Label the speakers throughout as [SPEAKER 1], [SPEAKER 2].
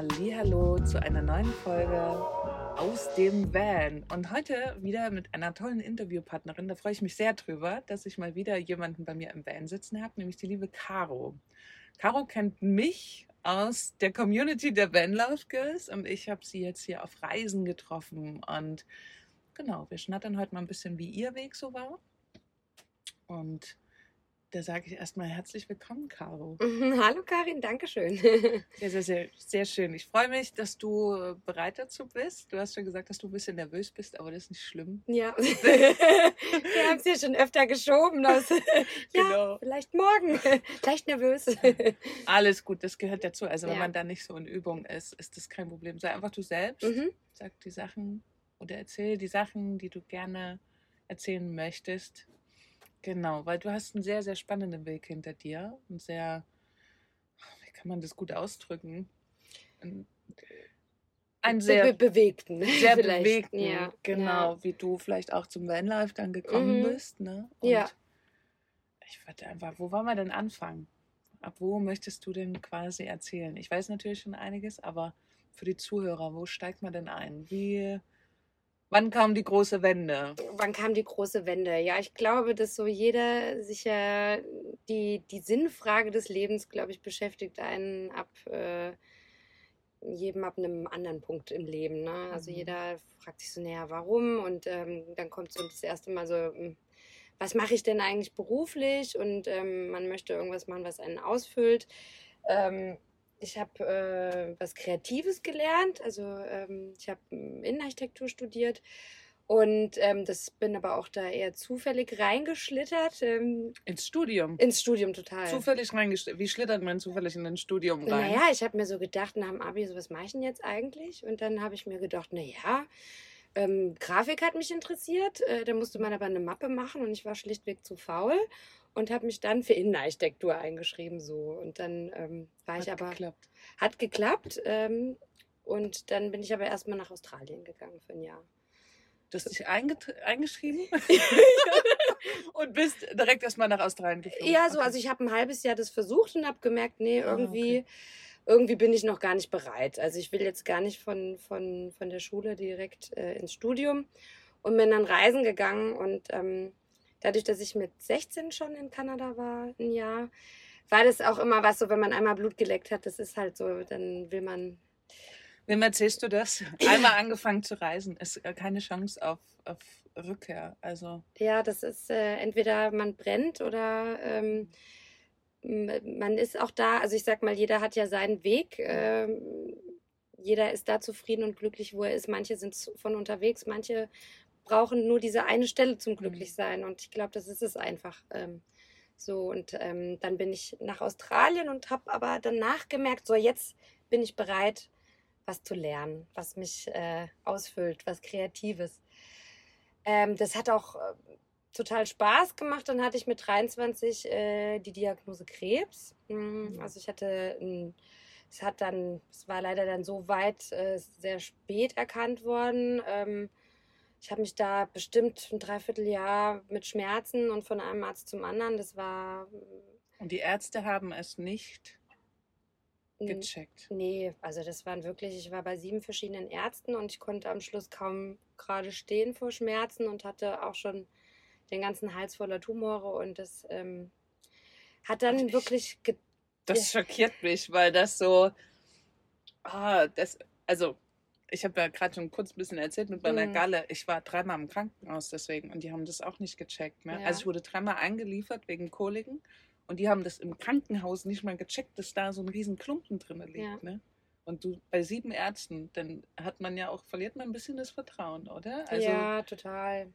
[SPEAKER 1] Hallo zu einer neuen Folge aus dem Van und heute wieder mit einer tollen Interviewpartnerin. Da freue ich mich sehr drüber, dass ich mal wieder jemanden bei mir im Van sitzen habe, nämlich die liebe Caro. Caro kennt mich aus der Community der Van Love Girls und ich habe sie jetzt hier auf Reisen getroffen und genau, wir schnattern heute mal ein bisschen, wie ihr Weg so war. Und da sage ich erstmal herzlich willkommen, Caro.
[SPEAKER 2] Hallo Karin, danke schön.
[SPEAKER 1] Sehr, sehr, sehr, sehr schön. Ich freue mich, dass du bereit dazu bist. Du hast schon gesagt, dass du ein bisschen nervös bist, aber das ist nicht schlimm.
[SPEAKER 2] Ja, wir haben es ja schon öfter geschoben. Das, ja, genau. vielleicht morgen. Leicht nervös.
[SPEAKER 1] Alles gut, das gehört dazu. Also wenn ja. man da nicht so in Übung ist, ist das kein Problem. Sei einfach du selbst. Mhm. Sag die Sachen oder erzähl die Sachen, die du gerne erzählen möchtest. Genau, weil du hast einen sehr, sehr spannenden Weg hinter dir und sehr, wie kann man das gut ausdrücken?
[SPEAKER 2] Ein sehr Be bewegten,
[SPEAKER 1] sehr bewegten, ja, genau, ja. wie du vielleicht auch zum Vanlife dann gekommen mhm. bist, ne? Und ja. Ich würde einfach, wo wollen wir denn anfangen? Ab wo möchtest du denn quasi erzählen? Ich weiß natürlich schon einiges, aber für die Zuhörer, wo steigt man denn ein? Wie Wann kam die große Wende?
[SPEAKER 2] Wann kam die große Wende? Ja, ich glaube, dass so jeder sich ja die, die Sinnfrage des Lebens, glaube ich, beschäftigt einen ab äh, jedem ab einem anderen Punkt im Leben. Ne? Also mhm. jeder fragt sich so näher, warum? Und ähm, dann kommt so das erste Mal so, hm, was mache ich denn eigentlich beruflich? Und ähm, man möchte irgendwas machen, was einen ausfüllt. Ähm, ich habe äh, was Kreatives gelernt. Also ähm, ich habe Innenarchitektur studiert und ähm, das bin aber auch da eher zufällig reingeschlittert. Ähm,
[SPEAKER 1] ins Studium?
[SPEAKER 2] Ins Studium total.
[SPEAKER 1] Zufällig reingeschlittert. Wie schlittert man zufällig in ein Studium rein?
[SPEAKER 2] Naja, ich habe mir so gedacht nach dem Abi, so was mache ich denn jetzt eigentlich? Und dann habe ich mir gedacht, naja, ähm, Grafik hat mich interessiert. Äh, da musste man aber eine Mappe machen und ich war schlichtweg zu faul und habe mich dann für Innenarchitektur eingeschrieben so und dann ähm, war hat ich aber geklappt. hat geklappt ähm, und dann bin ich aber erstmal nach Australien gegangen für ein Jahr.
[SPEAKER 1] Du hast dich eingeschrieben und bist direkt erstmal nach Australien geflogen.
[SPEAKER 2] Ja, so, also ich habe ein halbes Jahr das versucht und habe gemerkt, nee, ah, irgendwie, okay. Irgendwie bin ich noch gar nicht bereit. Also ich will jetzt gar nicht von, von, von der Schule direkt äh, ins Studium und bin dann reisen gegangen und ähm, dadurch, dass ich mit 16 schon in Kanada war, ein Jahr, war das auch immer was so, wenn man einmal Blut geleckt hat, das ist halt so, dann will man.
[SPEAKER 1] Wem erzählst du das? Einmal angefangen zu reisen, ist keine Chance auf, auf Rückkehr. Also.
[SPEAKER 2] Ja, das ist äh, entweder man brennt oder ähm, man ist auch da. Also ich sag mal, jeder hat ja seinen Weg. Ähm, jeder ist da zufrieden und glücklich, wo er ist. Manche sind von unterwegs, manche brauchen nur diese eine Stelle zum mhm. Glücklichsein. Und ich glaube, das ist es einfach. Ähm, so, und ähm, dann bin ich nach Australien und habe aber danach gemerkt, so jetzt bin ich bereit, was zu lernen, was mich äh, ausfüllt, was Kreatives. Ähm, das hat auch äh, total Spaß gemacht. Dann hatte ich mit 23 äh, die Diagnose Krebs. Mhm. mhm. Also ich hatte ein es hat dann, es war leider dann so weit äh, sehr spät erkannt worden. Ähm, ich habe mich da bestimmt ein Dreivierteljahr mit Schmerzen und von einem Arzt zum anderen. Das war. Mm,
[SPEAKER 1] und die Ärzte haben es nicht gecheckt?
[SPEAKER 2] Nee, also das waren wirklich, ich war bei sieben verschiedenen Ärzten und ich konnte am Schluss kaum gerade stehen vor Schmerzen und hatte auch schon den ganzen Hals voller Tumore und das ähm, hat dann ich, wirklich.
[SPEAKER 1] das schockiert mich, weil das so. Ah, das, also ich habe ja gerade schon kurz ein bisschen erzählt mit meiner mhm. Galle. Ich war dreimal im Krankenhaus deswegen und die haben das auch nicht gecheckt. Ne? Ja. Also ich wurde dreimal eingeliefert wegen Koliken und die haben das im Krankenhaus nicht mal gecheckt, dass da so ein riesen Klumpen drin liegt. Ja. Ne? Und du bei sieben Ärzten, dann hat man ja auch, verliert man ein bisschen das Vertrauen, oder?
[SPEAKER 2] Also, ja, total.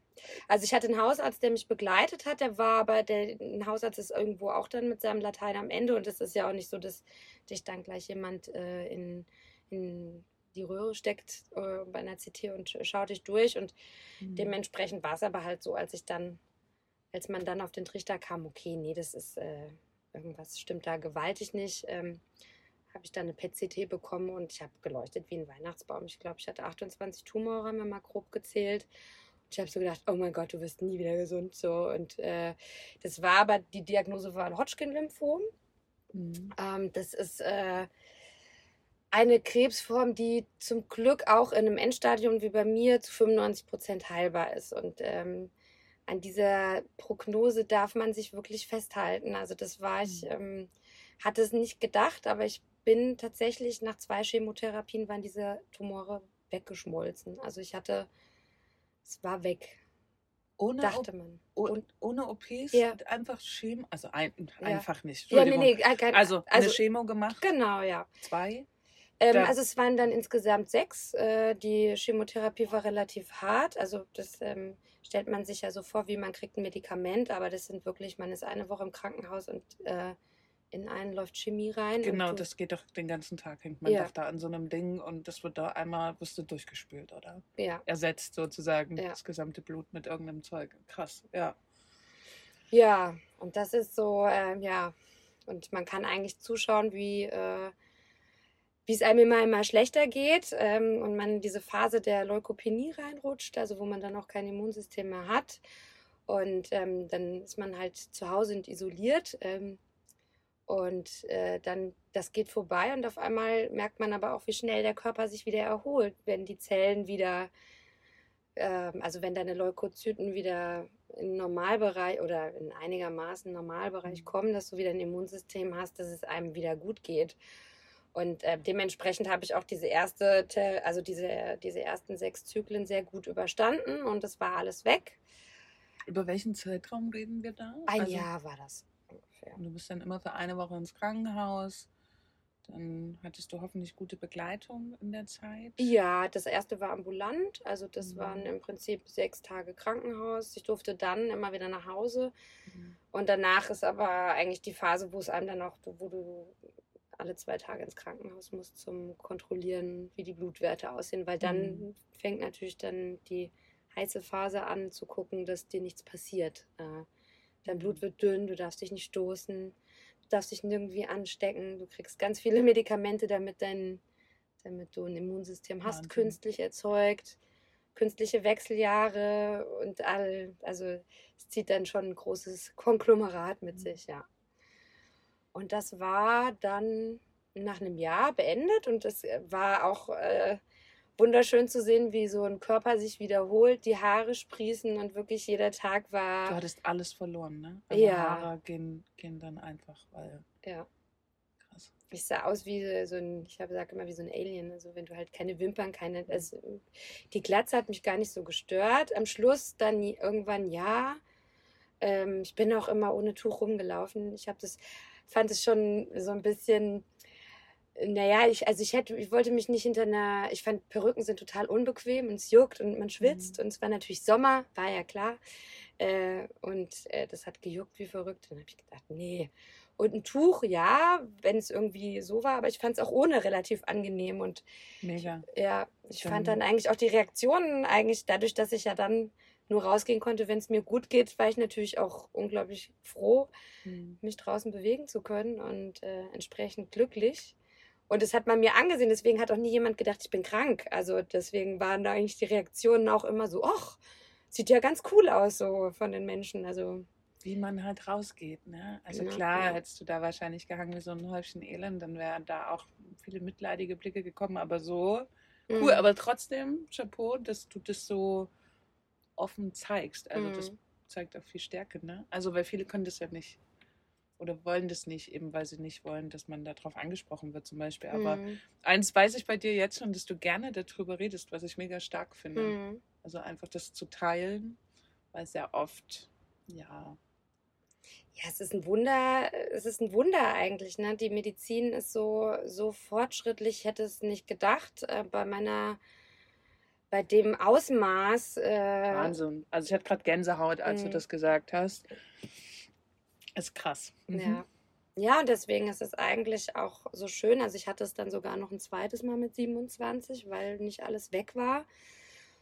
[SPEAKER 2] Also ich hatte einen Hausarzt, der mich begleitet hat, der war aber, der ein Hausarzt ist irgendwo auch dann mit seinem Latein am Ende und es ist ja auch nicht so, dass dich dann gleich jemand äh, in, in die Röhre steckt äh, bei einer CT und schaut dich durch. Und mhm. dementsprechend war es aber halt so, als ich dann, als man dann auf den Trichter kam, okay, nee, das ist äh, irgendwas stimmt da gewaltig nicht. Ähm, habe ich dann eine PET-CT bekommen und ich habe geleuchtet wie ein Weihnachtsbaum. Ich glaube, ich hatte 28 Tumore, haben wir mal grob gezählt. Und ich habe so gedacht, oh mein Gott, du wirst nie wieder gesund. So. Und äh, das war aber, die Diagnose war ein Hodgkin-Lymphom. Mhm. Ähm, das ist äh, eine Krebsform, die zum Glück auch in einem Endstadium wie bei mir zu 95 Prozent heilbar ist. Und ähm, an dieser Prognose darf man sich wirklich festhalten. Also das war ich, mhm. ähm, hatte es nicht gedacht, aber ich bin tatsächlich nach zwei Chemotherapien waren diese Tumore weggeschmolzen. Also ich hatte, es war weg.
[SPEAKER 1] Ohne
[SPEAKER 2] dachte man.
[SPEAKER 1] Und ohne OPs,
[SPEAKER 2] ja.
[SPEAKER 1] einfach Chemo, also ein, ja. einfach nicht.
[SPEAKER 2] Ja, nee, nee, kein,
[SPEAKER 1] also, also eine Chemo gemacht.
[SPEAKER 2] Genau, ja.
[SPEAKER 1] Zwei.
[SPEAKER 2] Ähm, also es waren dann insgesamt sechs. Äh, die Chemotherapie war relativ hart. Also das ähm, stellt man sich ja so vor, wie man kriegt ein Medikament, aber das sind wirklich, man ist eine Woche im Krankenhaus und äh, in einen läuft Chemie rein.
[SPEAKER 1] Genau, das geht doch den ganzen Tag, hängt man ja. doch da an so einem Ding und das wird da einmal, wirst du durchgespült, oder?
[SPEAKER 2] Ja.
[SPEAKER 1] Ersetzt sozusagen ja. das gesamte Blut mit irgendeinem Zeug. Krass, ja.
[SPEAKER 2] Ja, und das ist so, äh, ja, und man kann eigentlich zuschauen, wie äh, wie es einem immer immer schlechter geht ähm, und man in diese Phase der Leukopenie reinrutscht, also wo man dann auch kein Immunsystem mehr hat. Und ähm, dann ist man halt zu Hause und isoliert. Ähm, und äh, dann, das geht vorbei und auf einmal merkt man aber auch, wie schnell der Körper sich wieder erholt, wenn die Zellen wieder, ähm, also wenn deine Leukozyten wieder im Normalbereich oder in einigermaßen Normalbereich mhm. kommen, dass du wieder ein Immunsystem hast, dass es einem wieder gut geht. Und äh, dementsprechend habe ich auch diese erste, also diese, diese ersten sechs Zyklen sehr gut überstanden und es war alles weg.
[SPEAKER 1] Über welchen Zeitraum reden wir da?
[SPEAKER 2] Ein also, Jahr war das ungefähr.
[SPEAKER 1] Du bist dann immer für eine Woche ins Krankenhaus. Dann hattest du hoffentlich gute Begleitung in der Zeit.
[SPEAKER 2] Ja, das erste war ambulant. Also das mhm. waren im Prinzip sechs Tage Krankenhaus. Ich durfte dann immer wieder nach Hause. Mhm. Und danach ist aber eigentlich die Phase, wo es einem dann auch, wo du alle zwei Tage ins Krankenhaus muss zum Kontrollieren, wie die Blutwerte aussehen, weil dann mhm. fängt natürlich dann die heiße Phase an zu gucken, dass dir nichts passiert. Äh, dein Blut wird dünn, du darfst dich nicht stoßen, du darfst dich nirgendwie anstecken, du kriegst ganz viele Medikamente, damit, dein, damit du ein Immunsystem hast, Wahnsinn. künstlich erzeugt, künstliche Wechseljahre und all, also es zieht dann schon ein großes Konglomerat mit mhm. sich, ja. Und das war dann nach einem Jahr beendet und es äh, war auch äh, wunderschön zu sehen, wie so ein Körper sich wiederholt, die Haare sprießen und wirklich jeder Tag war.
[SPEAKER 1] Du hattest alles verloren, ne? Also ja. Haare gehen, gehen dann einfach, weil.
[SPEAKER 2] Ja. Krass. Ich sah aus wie so ein, ich habe gesagt immer wie so ein Alien. Also wenn du halt keine Wimpern, keine. Also die Glatze hat mich gar nicht so gestört. Am Schluss dann irgendwann ja. Ähm, ich bin auch immer ohne Tuch rumgelaufen. Ich habe das fand es schon so ein bisschen, naja, ich, also ich hätte, ich wollte mich nicht hinter einer, ich fand Perücken sind total unbequem und es juckt und man schwitzt mhm. und es war natürlich Sommer, war ja klar. Äh, und äh, das hat gejuckt wie verrückt. Dann habe ich gedacht, nee. Und ein Tuch, ja, wenn es irgendwie so war, aber ich fand es auch ohne relativ angenehm. Und
[SPEAKER 1] Mega.
[SPEAKER 2] Ich, ja, ich dann fand dann eigentlich auch die Reaktionen eigentlich, dadurch, dass ich ja dann nur rausgehen konnte, wenn es mir gut geht, war ich natürlich auch unglaublich froh, mhm. mich draußen bewegen zu können und äh, entsprechend glücklich. Und das hat man mir angesehen, deswegen hat auch nie jemand gedacht, ich bin krank. Also deswegen waren da eigentlich die Reaktionen auch immer so, ach, sieht ja ganz cool aus so von den Menschen. Also
[SPEAKER 1] wie man halt rausgeht. Ne? Also ja, klar, ja. hättest du da wahrscheinlich gehangen wie so ein Häufchen Elend, dann wären da auch viele mitleidige Blicke gekommen, aber so cool. Mhm. Aber trotzdem, Chapeau, dass du das so offen zeigst. Also mhm. das zeigt auch viel Stärke, ne? Also weil viele können das ja nicht oder wollen das nicht, eben weil sie nicht wollen, dass man darauf angesprochen wird zum Beispiel. Aber mhm. eins weiß ich bei dir jetzt schon, dass du gerne darüber redest, was ich mega stark finde. Mhm. Also einfach das zu teilen, weil sehr oft, ja.
[SPEAKER 2] Ja, es ist ein Wunder, es ist ein Wunder eigentlich, ne? Die Medizin ist so, so fortschrittlich, ich hätte es nicht gedacht. Äh, bei meiner bei dem Ausmaß. Äh,
[SPEAKER 1] Wahnsinn. Also ich hatte gerade Gänsehaut, als du mhm. das gesagt hast. Ist krass.
[SPEAKER 2] Mhm. Ja. Ja, und deswegen ist es eigentlich auch so schön. Also ich hatte es dann sogar noch ein zweites Mal mit 27, weil nicht alles weg war.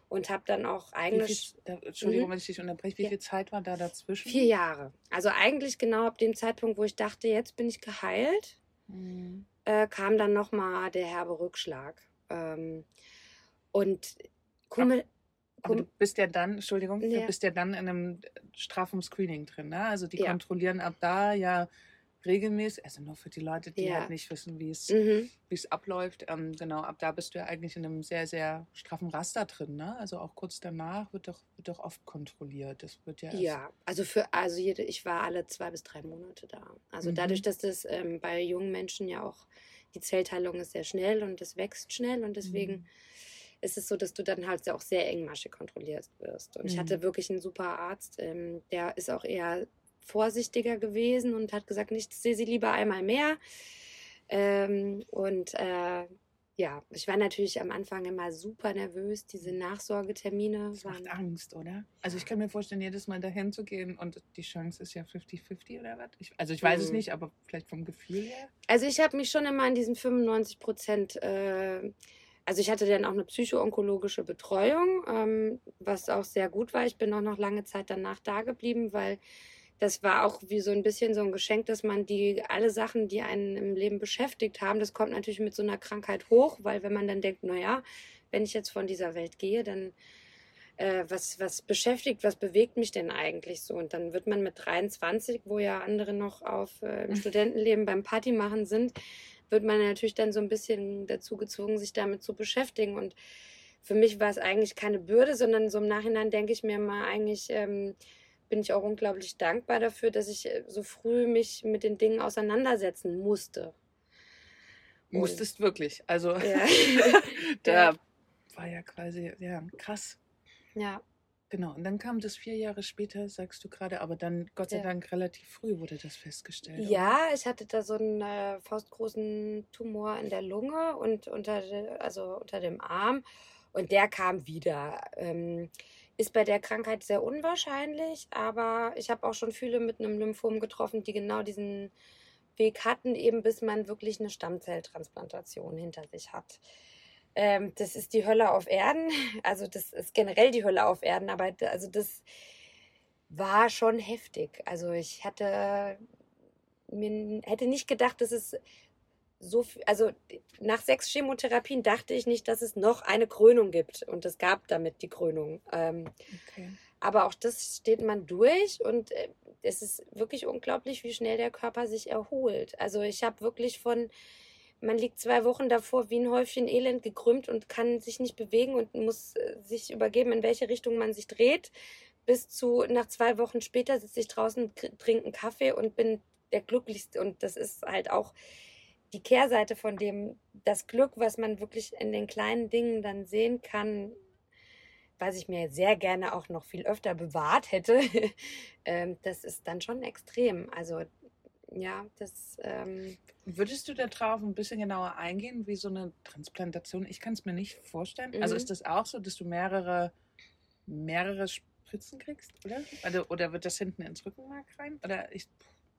[SPEAKER 2] Und habe dann auch eigentlich.
[SPEAKER 1] Viel, Entschuldigung, mhm. wenn ich dich unterbreche. Wie ja. viel Zeit war da dazwischen?
[SPEAKER 2] Vier Jahre. Also eigentlich genau ab dem Zeitpunkt, wo ich dachte, jetzt bin ich geheilt, mhm. äh, kam dann nochmal der herbe Rückschlag. Ähm, und Kummel.
[SPEAKER 1] Aber du bist ja dann, Entschuldigung, ja. du bist ja dann in einem straffen Screening drin, ne? Also die ja. kontrollieren ab da ja regelmäßig, also nur für die Leute, die
[SPEAKER 2] Ja.
[SPEAKER 1] halt nicht wissen, wie es,
[SPEAKER 2] Mhm.
[SPEAKER 1] wie es abläuft. Ähm, genau, ab da bist du ja eigentlich in einem sehr, sehr straffen Raster drin, ne? Also auch kurz danach wird doch, wird doch oft kontrolliert. Das wird ja
[SPEAKER 2] Ja, also für also jede, ich war alle zwei bis drei Monate da. Also
[SPEAKER 1] Mhm.
[SPEAKER 2] dadurch, dass das ähm, bei jungen Menschen ja auch die Zellteilung ist sehr schnell und das wächst schnell und deswegen
[SPEAKER 1] Mhm.
[SPEAKER 2] Ist es so, dass du dann halt auch sehr engmaschig kontrolliert wirst. Und ich hatte
[SPEAKER 1] Mhm.
[SPEAKER 2] wirklich einen super Arzt, ähm, der ist auch eher vorsichtiger gewesen und hat gesagt, ich sehe sie lieber einmal mehr. Ähm, und äh, ja, ich war natürlich am Anfang immer super nervös. Diese Nachsorgetermine
[SPEAKER 1] Das macht
[SPEAKER 2] waren.
[SPEAKER 1] Angst, oder? Also ich kann mir vorstellen, jedes Mal dahin zu gehen und die Chance ist ja 50-50 oder was? Ich, also ich weiß es
[SPEAKER 2] Mhm.
[SPEAKER 1] nicht, aber vielleicht vom Gefühl her.
[SPEAKER 2] Also ich habe mich schon immer in diesen 95 Prozent, äh, also ich hatte dann auch eine psychoonkologische Betreuung, ähm, was auch sehr gut war. Ich bin auch noch lange Zeit danach da geblieben, weil das war auch wie so ein bisschen so ein Geschenk, dass man die alle Sachen, die einen im Leben beschäftigt haben, das kommt natürlich mit so einer Krankheit hoch, weil wenn man dann denkt, naja, wenn ich jetzt von dieser Welt gehe, dann äh, was, was beschäftigt, was bewegt mich denn eigentlich so? Und dann wird man mit 23, wo ja andere noch auf äh, im Studentenleben beim Party machen sind, wird man natürlich dann so ein bisschen dazu gezwungen, sich damit zu beschäftigen. Und für mich war es eigentlich keine Bürde, sondern so im Nachhinein denke ich mir mal, eigentlich ähm, bin ich auch unglaublich dankbar dafür, dass ich äh, so früh mich mit den Dingen auseinandersetzen musste. Und-
[SPEAKER 1] Musstest wirklich. Also
[SPEAKER 2] Ja.
[SPEAKER 1] da war ja quasi, ja, krass.
[SPEAKER 2] Ja.
[SPEAKER 1] Genau. Und dann kam das vier Jahre später, sagst du gerade, aber dann Gott sei
[SPEAKER 2] Ja.
[SPEAKER 1] Dank relativ früh wurde das festgestellt. oder?
[SPEAKER 2] Ja, ich hatte da so einen äh, faustgroßen Tumor in der Lunge und unter, also unter dem Arm. Und der kam wieder. Ähm, ist bei der Krankheit sehr unwahrscheinlich, aber ich habe auch schon viele mit einem Lymphom getroffen, die genau diesen Weg hatten, eben bis man wirklich eine Stammzelltransplantation hinter sich hat. Ähm, das ist die Hölle auf Erden. Also das ist generell die Hölle auf Erden, aber also das war schon heftig. Also ich hatte mir hätte nicht gedacht, dass es so viel, also nach sechs Chemotherapien dachte ich nicht, dass es noch eine Krönung gibt. Und es gab damit die Krönung. Ähm,
[SPEAKER 1] Okay.
[SPEAKER 2] aber auch das steht man durch und äh, es ist wirklich unglaublich, wie schnell der Körper sich erholt. Also ich habe wirklich von, man liegt zwei Wochen davor wie ein Häufchen Elend gekrümmt und kann sich nicht bewegen und muss äh, sich übergeben, in welche Richtung man sich dreht. Bis zu nach zwei Wochen später sitze ich draußen, trinke einen Kaffee und bin der glücklichste. Und das ist halt auch die Kehrseite von dem, das Glück, was man wirklich in den kleinen Dingen dann sehen kann, was ich mir sehr gerne auch noch viel öfter bewahrt hätte, ähm, das ist dann schon extrem. Also ja, das ähm,
[SPEAKER 1] Würdest du da drauf ein bisschen genauer eingehen, wie so eine Transplantation? Ich kann es mir nicht vorstellen. Also
[SPEAKER 2] Mhm.
[SPEAKER 1] ist das auch so, dass du mehrere, mehrere Spritzen kriegst, oder? Also, oder wird das hinten ins Rückenmark rein? Oder ich.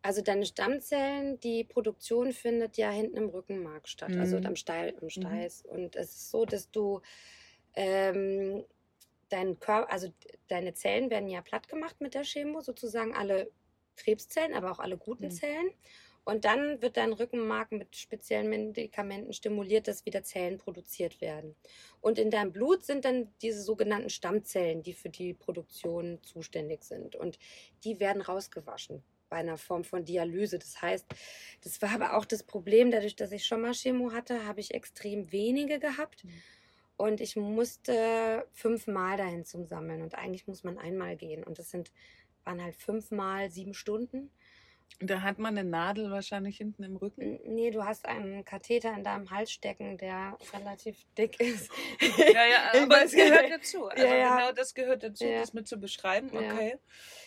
[SPEAKER 2] Also deine Stammzellen, die Produktion findet ja hinten im Rückenmark statt, also
[SPEAKER 1] Mhm.
[SPEAKER 2] am, Steil, am Steiß. Und es ist so, dass du ähm, dein Körper, also deine Zellen werden ja platt gemacht mit der Chemo, sozusagen alle Krebszellen, aber auch alle guten
[SPEAKER 1] Mhm.
[SPEAKER 2] Zellen. Und dann wird dein Rückenmark mit speziellen Medikamenten stimuliert, dass wieder Zellen produziert werden. Und in deinem Blut sind dann diese sogenannten Stammzellen, die für die Produktion zuständig sind. Und die werden rausgewaschen bei einer Form von Dialyse. Das heißt, das war aber auch das Problem, dadurch, dass ich schon mal Chemo hatte, habe ich extrem wenige gehabt.
[SPEAKER 1] Mhm.
[SPEAKER 2] Und ich musste fünfmal dahin zum Sammeln. Und eigentlich muss man einmal gehen. Und das sind, waren halt fünfmal sieben Stunden.
[SPEAKER 1] Da hat man eine Nadel wahrscheinlich hinten im Rücken.
[SPEAKER 2] Nee, du hast einen Katheter in deinem Hals stecken, der relativ dick ist.
[SPEAKER 1] Ja, ja, aber es gehört dazu. Also
[SPEAKER 2] Ja, ja.
[SPEAKER 1] genau das gehört dazu,
[SPEAKER 2] Ja.
[SPEAKER 1] das mit zu beschreiben. Okay.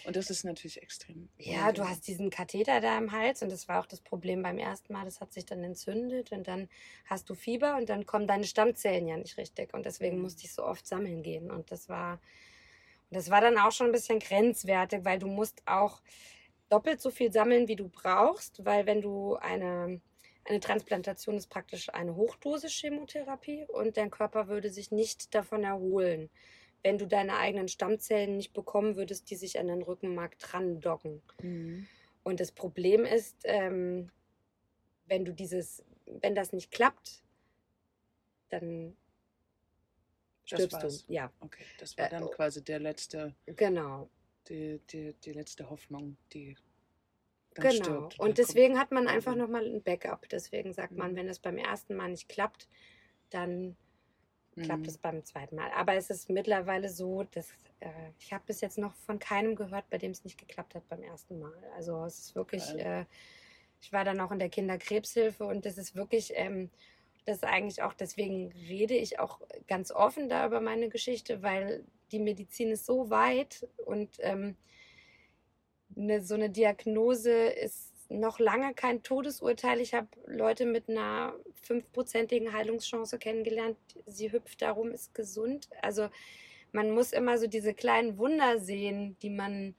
[SPEAKER 1] Und das ist natürlich extrem.
[SPEAKER 2] Ja, du hast diesen Katheter da im Hals und das war auch das Problem beim ersten Mal. Das hat sich dann entzündet und dann hast du Fieber und dann kommen deine Stammzellen ja nicht richtig und deswegen
[SPEAKER 1] Mhm.
[SPEAKER 2] musste ich so oft sammeln gehen und das war, das war dann auch schon ein bisschen grenzwertig, weil du musst auch doppelt so viel sammeln, wie du brauchst, weil wenn du eine eine Transplantation ist praktisch eine Hochdosis Chemotherapie und dein Körper würde sich nicht davon erholen, wenn du deine eigenen Stammzellen nicht bekommen würdest, die sich an den Rückenmark dran docken.
[SPEAKER 1] Mhm.
[SPEAKER 2] Und das Problem ist, ähm, wenn du dieses, wenn das nicht klappt, dann stirbst du. Ja,
[SPEAKER 1] Okay, das war
[SPEAKER 2] Äh,
[SPEAKER 1] dann
[SPEAKER 2] oh.
[SPEAKER 1] quasi der letzte,
[SPEAKER 2] genau.
[SPEAKER 1] die, die, die letzte Hoffnung, die dann
[SPEAKER 2] Genau.
[SPEAKER 1] stirbt.
[SPEAKER 2] Und deswegen hat man einfach nochmal ein Backup. Deswegen sagt man,
[SPEAKER 1] Mhm.
[SPEAKER 2] wenn es beim ersten Mal nicht klappt, dann klappt
[SPEAKER 1] Mhm.
[SPEAKER 2] es beim zweiten Mal. Aber es ist mittlerweile so, dass äh, ich habe bis jetzt noch von keinem gehört, bei dem es nicht geklappt hat beim ersten Mal. Also es ist wirklich, äh, ich war dann auch in der Kinderkrebshilfe und das ist wirklich, ähm, das ist eigentlich auch, deswegen rede ich auch ganz offen da über meine Geschichte, weil die Medizin ist so weit und ähm, eine, so eine Diagnose ist noch lange kein Todesurteil. Ich habe Leute mit einer fünfprozentigen Heilungschance kennengelernt. Sie hüpft darum, ist gesund. Also man muss immer so diese kleinen Wunder sehen, die man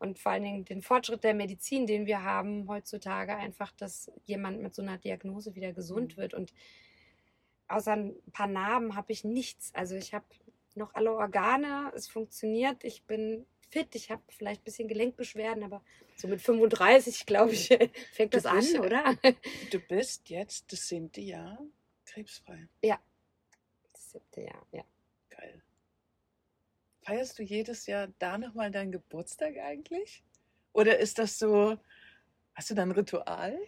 [SPEAKER 2] und vor allen Dingen den Fortschritt der Medizin, den wir haben heutzutage, einfach, dass jemand mit so einer Diagnose wieder gesund
[SPEAKER 1] Mhm.
[SPEAKER 2] wird. Und außer ein paar Narben habe ich nichts. Also ich habe noch alle Organe, es funktioniert, ich bin fit, ich habe vielleicht ein bisschen Gelenkbeschwerden, aber so mit 35, glaube ich, fängt
[SPEAKER 1] Du
[SPEAKER 2] das an,
[SPEAKER 1] bist, äh,
[SPEAKER 2] oder?
[SPEAKER 1] Du bist jetzt das siebte Jahr krebsfrei.
[SPEAKER 2] Das siebte Jahr, ja.
[SPEAKER 1] Geil. Feierst du jedes Jahr da nochmal deinen Geburtstag eigentlich? Oder ist das so, hast du da ein Ritual?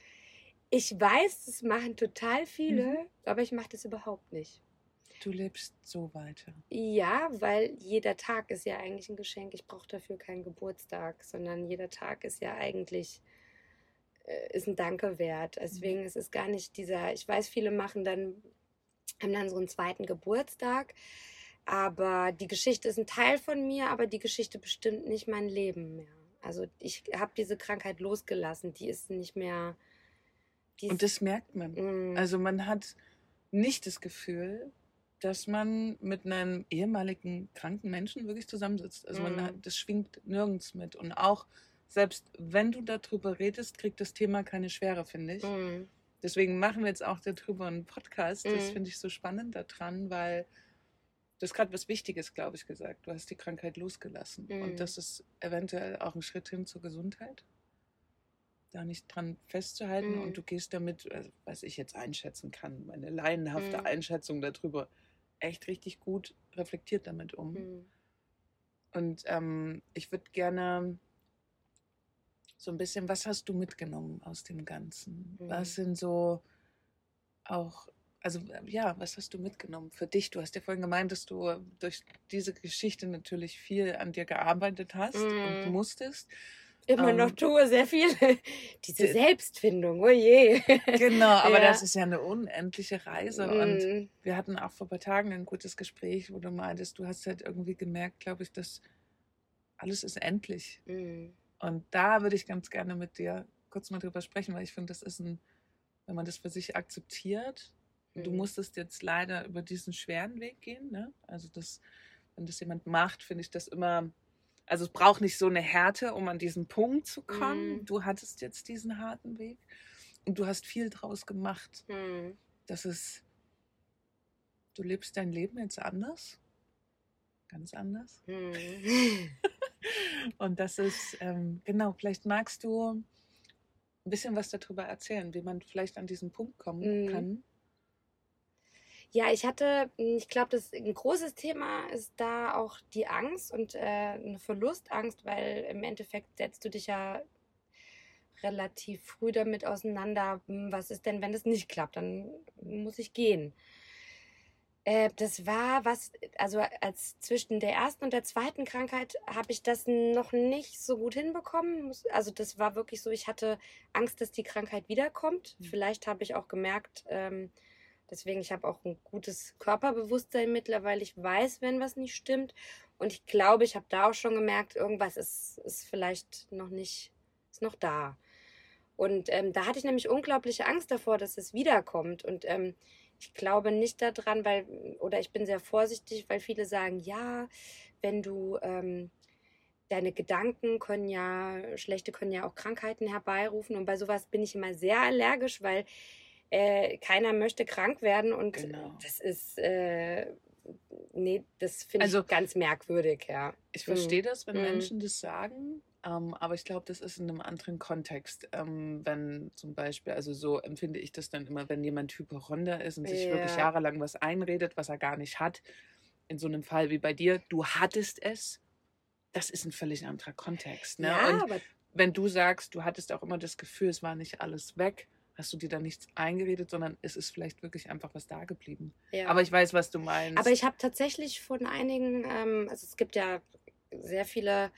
[SPEAKER 2] Ich weiß, das machen total viele,
[SPEAKER 1] Mhm.
[SPEAKER 2] aber ich mache das überhaupt nicht.
[SPEAKER 1] Du lebst so weiter.
[SPEAKER 2] Ja, weil jeder Tag ist ja eigentlich ein Geschenk. Ich brauche dafür keinen Geburtstag, sondern jeder Tag ist ja eigentlich äh, ist ein Danke wert. Deswegen ist es gar nicht dieser, ich weiß, viele machen dann, haben dann so einen zweiten Geburtstag, aber die Geschichte ist ein Teil von mir, aber die Geschichte bestimmt nicht mein Leben mehr. Also ich habe diese Krankheit losgelassen, die ist nicht mehr.
[SPEAKER 1] Und das merkt man.
[SPEAKER 2] Mm,
[SPEAKER 1] Also man hat nicht das Gefühl, dass man mit einem ehemaligen kranken Menschen wirklich zusammensitzt. Also man
[SPEAKER 2] Mhm.
[SPEAKER 1] hat, das schwingt nirgends mit. Und auch selbst wenn du darüber redest, kriegt das Thema keine Schwere, finde ich.
[SPEAKER 2] mm,
[SPEAKER 1] Deswegen machen wir jetzt auch darüber einen Podcast. Das
[SPEAKER 2] Mhm.
[SPEAKER 1] finde ich so spannend daran, weil du hast gerade was Wichtiges, glaube ich, gesagt. Du hast die Krankheit losgelassen. Und das ist eventuell auch ein Schritt hin zur Gesundheit. Da nicht dran festzuhalten
[SPEAKER 2] Mhm.
[SPEAKER 1] und du gehst damit, also, was ich jetzt einschätzen kann, meine laienhafte
[SPEAKER 2] Mhm.
[SPEAKER 1] Einschätzung darüber, echt richtig gut reflektiert damit um.
[SPEAKER 2] mm.
[SPEAKER 1] Und ähm, ich würde gerne so ein bisschen, was hast du mitgenommen aus dem Ganzen?
[SPEAKER 2] Mhm.
[SPEAKER 1] Was sind so auch, also äh, ja, was hast du mitgenommen für dich? Du hast ja vorhin gemeint, dass du durch diese Geschichte natürlich viel an dir gearbeitet hast und
[SPEAKER 2] Mhm.
[SPEAKER 1] musstest.
[SPEAKER 2] Immer
[SPEAKER 1] Ähm,
[SPEAKER 2] noch tue, sehr viel. Diese Selbstfindung, oh je.
[SPEAKER 1] Genau, aber
[SPEAKER 2] Ja.
[SPEAKER 1] das ist ja eine unendliche Reise und
[SPEAKER 2] Mm,
[SPEAKER 1] wir hatten auch vor ein paar Tagen ein gutes Gespräch, wo du meintest, du hast halt irgendwie gemerkt, glaube ich, dass alles ist endlich.
[SPEAKER 2] mm,
[SPEAKER 1] Und da würde ich ganz gerne mit dir kurz mal drüber sprechen, weil ich finde, das ist ein, wenn man das für sich akzeptiert, und du
[SPEAKER 2] mm.
[SPEAKER 1] musstest jetzt leider über diesen schweren Weg gehen, ne? Also das, wenn das jemand macht, finde ich das immer, also es braucht nicht so eine Härte, um an diesen Punkt zu kommen.
[SPEAKER 2] Mhm.
[SPEAKER 1] Du hattest jetzt diesen harten Weg und du hast viel draus gemacht.
[SPEAKER 2] mm.
[SPEAKER 1] Das ist, du lebst dein Leben jetzt anders, ganz anders.
[SPEAKER 2] Mm.
[SPEAKER 1] Und das ist, ähm, genau, vielleicht magst du ein bisschen was darüber erzählen, wie man vielleicht an diesen Punkt kommen
[SPEAKER 2] Mhm.
[SPEAKER 1] kann.
[SPEAKER 2] Ja, ich hatte, mm, ich glaube, das ein großes Thema ist da auch die Angst und äh, eine Verlustangst, weil im Endeffekt setzt du dich ja relativ früh damit auseinander, hm, was ist denn, wenn das nicht klappt, dann muss ich gehen. Äh, das war was, also als zwischen der ersten und der zweiten Krankheit habe ich das noch nicht so gut hinbekommen. Also das war wirklich so, ich hatte Angst, dass die Krankheit wiederkommt.
[SPEAKER 1] Mhm.
[SPEAKER 2] Vielleicht habe ich auch gemerkt, ähm, deswegen, ich habe auch ein gutes Körperbewusstsein mittlerweile. Ich weiß, wenn was nicht stimmt. Und ich glaube, ich habe da auch schon gemerkt, irgendwas ist, ist vielleicht noch nicht, ist noch da. Und ähm, da hatte ich nämlich unglaubliche Angst davor, dass es wiederkommt. Und ähm, ich glaube nicht daran, weil, oder ich bin sehr vorsichtig, weil viele sagen, ja, wenn du, ähm, deine Gedanken können ja, schlechte können ja auch Krankheiten herbeirufen. Und bei sowas bin ich immer sehr allergisch, weil äh, keiner möchte krank werden. Und
[SPEAKER 1] Genau.
[SPEAKER 2] das ist, äh, nee, das finde
[SPEAKER 1] Also-
[SPEAKER 2] ich ganz merkwürdig, ja.
[SPEAKER 1] Ich
[SPEAKER 2] Mhm.
[SPEAKER 1] verstehe das, wenn
[SPEAKER 2] Mhm.
[SPEAKER 1] Menschen das sagen, ähm, aber ich glaube, das ist in einem anderen Kontext. Ähm, wenn zum Beispiel, also so empfinde ich das dann immer, wenn jemand Hypochonder ist und sich wirklich
[SPEAKER 2] Ja.
[SPEAKER 1] jahrelang was einredet, was er gar nicht hat. In so einem Fall wie bei dir, du hattest es, das ist ein völlig anderer Kontext. Ne?
[SPEAKER 2] Ja,
[SPEAKER 1] und
[SPEAKER 2] aber
[SPEAKER 1] wenn du sagst, du hattest auch immer das Gefühl, es war nicht alles weg, hast du dir da nichts eingeredet, sondern es ist vielleicht wirklich einfach was da geblieben.
[SPEAKER 2] Ja.
[SPEAKER 1] Aber ich weiß, was du meinst.
[SPEAKER 2] Aber ich habe tatsächlich von einigen, ähm, also es gibt ja sehr viele,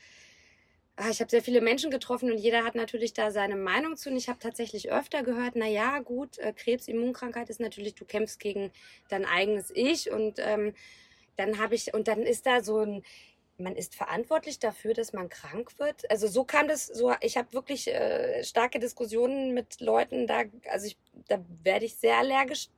[SPEAKER 2] ah, ich habe sehr viele Menschen getroffen und jeder hat natürlich da seine Meinung zu. Und ich habe tatsächlich öfter gehört, na ja, gut, äh, Krebs, Immunkrankheit ist natürlich, du kämpfst gegen dein eigenes Ich und ähm, dann habe ich, und dann ist da so ein, man ist verantwortlich dafür, dass man krank wird. Also so kam das, so ich habe wirklich äh, starke Diskussionen mit Leuten da, also ich, da werde ich sehr allergisch,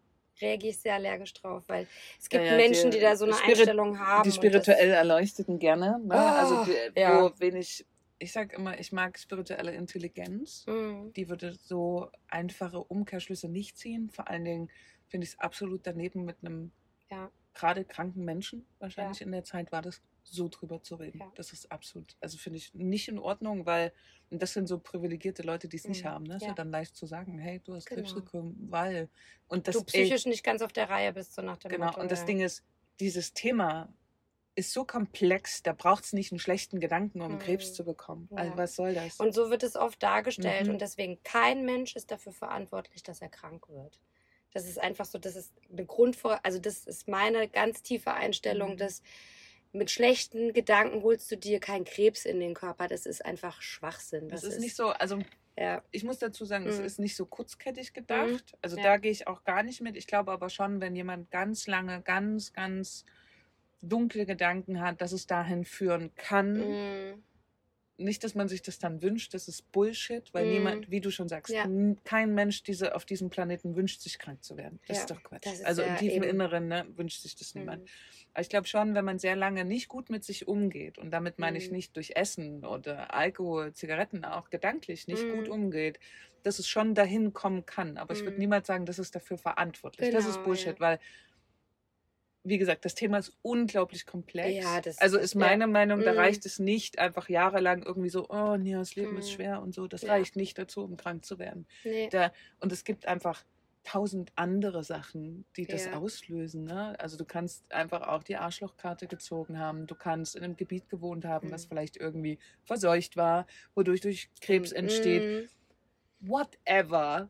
[SPEAKER 2] reagiere ich sehr allergisch drauf, weil es gibt
[SPEAKER 1] Ja, ja,
[SPEAKER 2] Menschen,
[SPEAKER 1] die-
[SPEAKER 2] die da so eine
[SPEAKER 1] Spirit-
[SPEAKER 2] Einstellung haben.
[SPEAKER 1] die spirituell Erleuchteten gerne. Ne? also
[SPEAKER 2] Oh,
[SPEAKER 1] die,
[SPEAKER 2] ja.
[SPEAKER 1] wo wenig, ich sag immer, ich mag spirituelle Intelligenz.
[SPEAKER 2] Mm,
[SPEAKER 1] Die würde so einfache Umkehrschlüsse nicht ziehen. Vor allen Dingen finde ich es absolut daneben mit einem
[SPEAKER 2] Ja.
[SPEAKER 1] Gerade kranken Menschen. Wahrscheinlich in der Zeit war das so drüber zu reden.
[SPEAKER 2] Ja.
[SPEAKER 1] Das ist absolut, also finde ich nicht in Ordnung, weil und das sind so privilegierte Leute, die es nicht
[SPEAKER 2] Mhm.
[SPEAKER 1] haben. Ne? Ist ja.
[SPEAKER 2] Ja.
[SPEAKER 1] dann leicht zu sagen, hey, du hast Krebs
[SPEAKER 2] Genau.
[SPEAKER 1] bekommen, weil und das
[SPEAKER 2] du
[SPEAKER 1] ey,
[SPEAKER 2] psychisch nicht ganz auf der Reihe bist, so nach dem
[SPEAKER 1] Genau,
[SPEAKER 2] Motto.
[SPEAKER 1] und das
[SPEAKER 2] ja.
[SPEAKER 1] Ding ist, dieses Thema ist so komplex, da braucht es nicht einen schlechten Gedanken, um
[SPEAKER 2] Mhm.
[SPEAKER 1] Krebs zu bekommen. Also
[SPEAKER 2] Ja.
[SPEAKER 1] was soll das?
[SPEAKER 2] Und so wird es oft dargestellt
[SPEAKER 1] Mhm.
[SPEAKER 2] und deswegen kein Mensch ist dafür verantwortlich, dass er krank wird. Das ist einfach so, das ist eine Grundvor, also das ist meine ganz tiefe Einstellung,
[SPEAKER 1] Mhm.
[SPEAKER 2] dass mit schlechten Gedanken holst du dir keinen Krebs in den Körper. Das ist einfach Schwachsinn.
[SPEAKER 1] das ist nicht so, also
[SPEAKER 2] Ja,
[SPEAKER 1] ich muss dazu sagen, es
[SPEAKER 2] Mhm.
[SPEAKER 1] ist nicht so kurzkettig gedacht. Also
[SPEAKER 2] Ja.
[SPEAKER 1] da gehe ich auch gar nicht mit. Ich glaube aber schon, wenn jemand ganz lange, ganz, ganz dunkle Gedanken hat, dass es dahin führen kann.
[SPEAKER 2] mm,
[SPEAKER 1] Nicht, dass man sich das dann wünscht, das ist Bullshit, weil
[SPEAKER 2] Mhm.
[SPEAKER 1] niemand, wie du schon sagst,
[SPEAKER 2] Ja.
[SPEAKER 1] kein Mensch diese, auf diesem Planeten wünscht sich krank zu werden. Das
[SPEAKER 2] Ja,
[SPEAKER 1] ist doch Quatsch.
[SPEAKER 2] ist
[SPEAKER 1] also im
[SPEAKER 2] ja
[SPEAKER 1] tiefen
[SPEAKER 2] eben-
[SPEAKER 1] Inneren ne, wünscht sich das niemand.
[SPEAKER 2] mm.
[SPEAKER 1] Aber ich glaube schon, wenn man sehr lange nicht gut mit sich umgeht, und damit meine ich
[SPEAKER 2] Mhm.
[SPEAKER 1] nicht durch Essen oder Alkohol, Zigaretten, auch gedanklich nicht gut
[SPEAKER 2] Mhm.
[SPEAKER 1] umgeht, dass es schon dahin kommen kann. Aber ich würde
[SPEAKER 2] Mhm.
[SPEAKER 1] niemals sagen, das ist dafür verantwortlich. das ist
[SPEAKER 2] Genau,
[SPEAKER 1] Bullshit, weil, wie gesagt, das Thema ist unglaublich komplex.
[SPEAKER 2] Ja, das
[SPEAKER 1] also
[SPEAKER 2] ist-
[SPEAKER 1] ist meine Meinung, da
[SPEAKER 2] Mhm.
[SPEAKER 1] reicht es nicht, einfach jahrelang irgendwie so, oh nee, das Leben ist
[SPEAKER 2] Mhm.
[SPEAKER 1] schwer und so. Das
[SPEAKER 2] Ja.
[SPEAKER 1] reicht nicht dazu, um krank zu werden.
[SPEAKER 2] Nee.
[SPEAKER 1] Da, und es gibt einfach tausend andere Sachen, die das
[SPEAKER 2] Ja.
[SPEAKER 1] auslösen. Ne? Also du kannst einfach auch die Arschlochkarte gezogen haben. Du kannst in einem Gebiet gewohnt haben, was
[SPEAKER 2] Mhm.
[SPEAKER 1] vielleicht irgendwie verseucht war, wodurch durch Krebs entsteht.
[SPEAKER 2] Mm,
[SPEAKER 1] Whatever.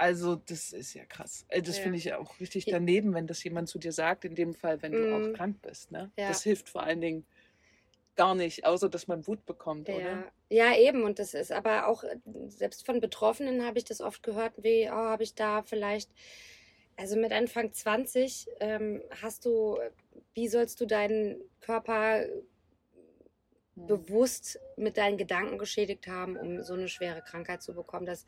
[SPEAKER 1] Also das ist ja krass. Äh, Das
[SPEAKER 2] Ja.
[SPEAKER 1] finde ich auch richtig
[SPEAKER 2] Ja.
[SPEAKER 1] daneben, wenn das jemand zu dir sagt, in dem Fall, wenn du
[SPEAKER 2] Mhm.
[SPEAKER 1] auch krank bist. Ne?
[SPEAKER 2] Ja.
[SPEAKER 1] Das hilft vor allen Dingen gar nicht, außer dass man Wut bekommt,
[SPEAKER 2] Ja.
[SPEAKER 1] oder?
[SPEAKER 2] ja, eben. Und das ist aber auch, äh, selbst von Betroffenen habe ich das oft gehört, wie, oh, habe ich da vielleicht, also mit Anfang 20 ähm, hast du, wie sollst du deinen Körper
[SPEAKER 1] Hm.
[SPEAKER 2] bewusst mit deinen Gedanken geschädigt haben, um so eine schwere Krankheit zu bekommen. Das,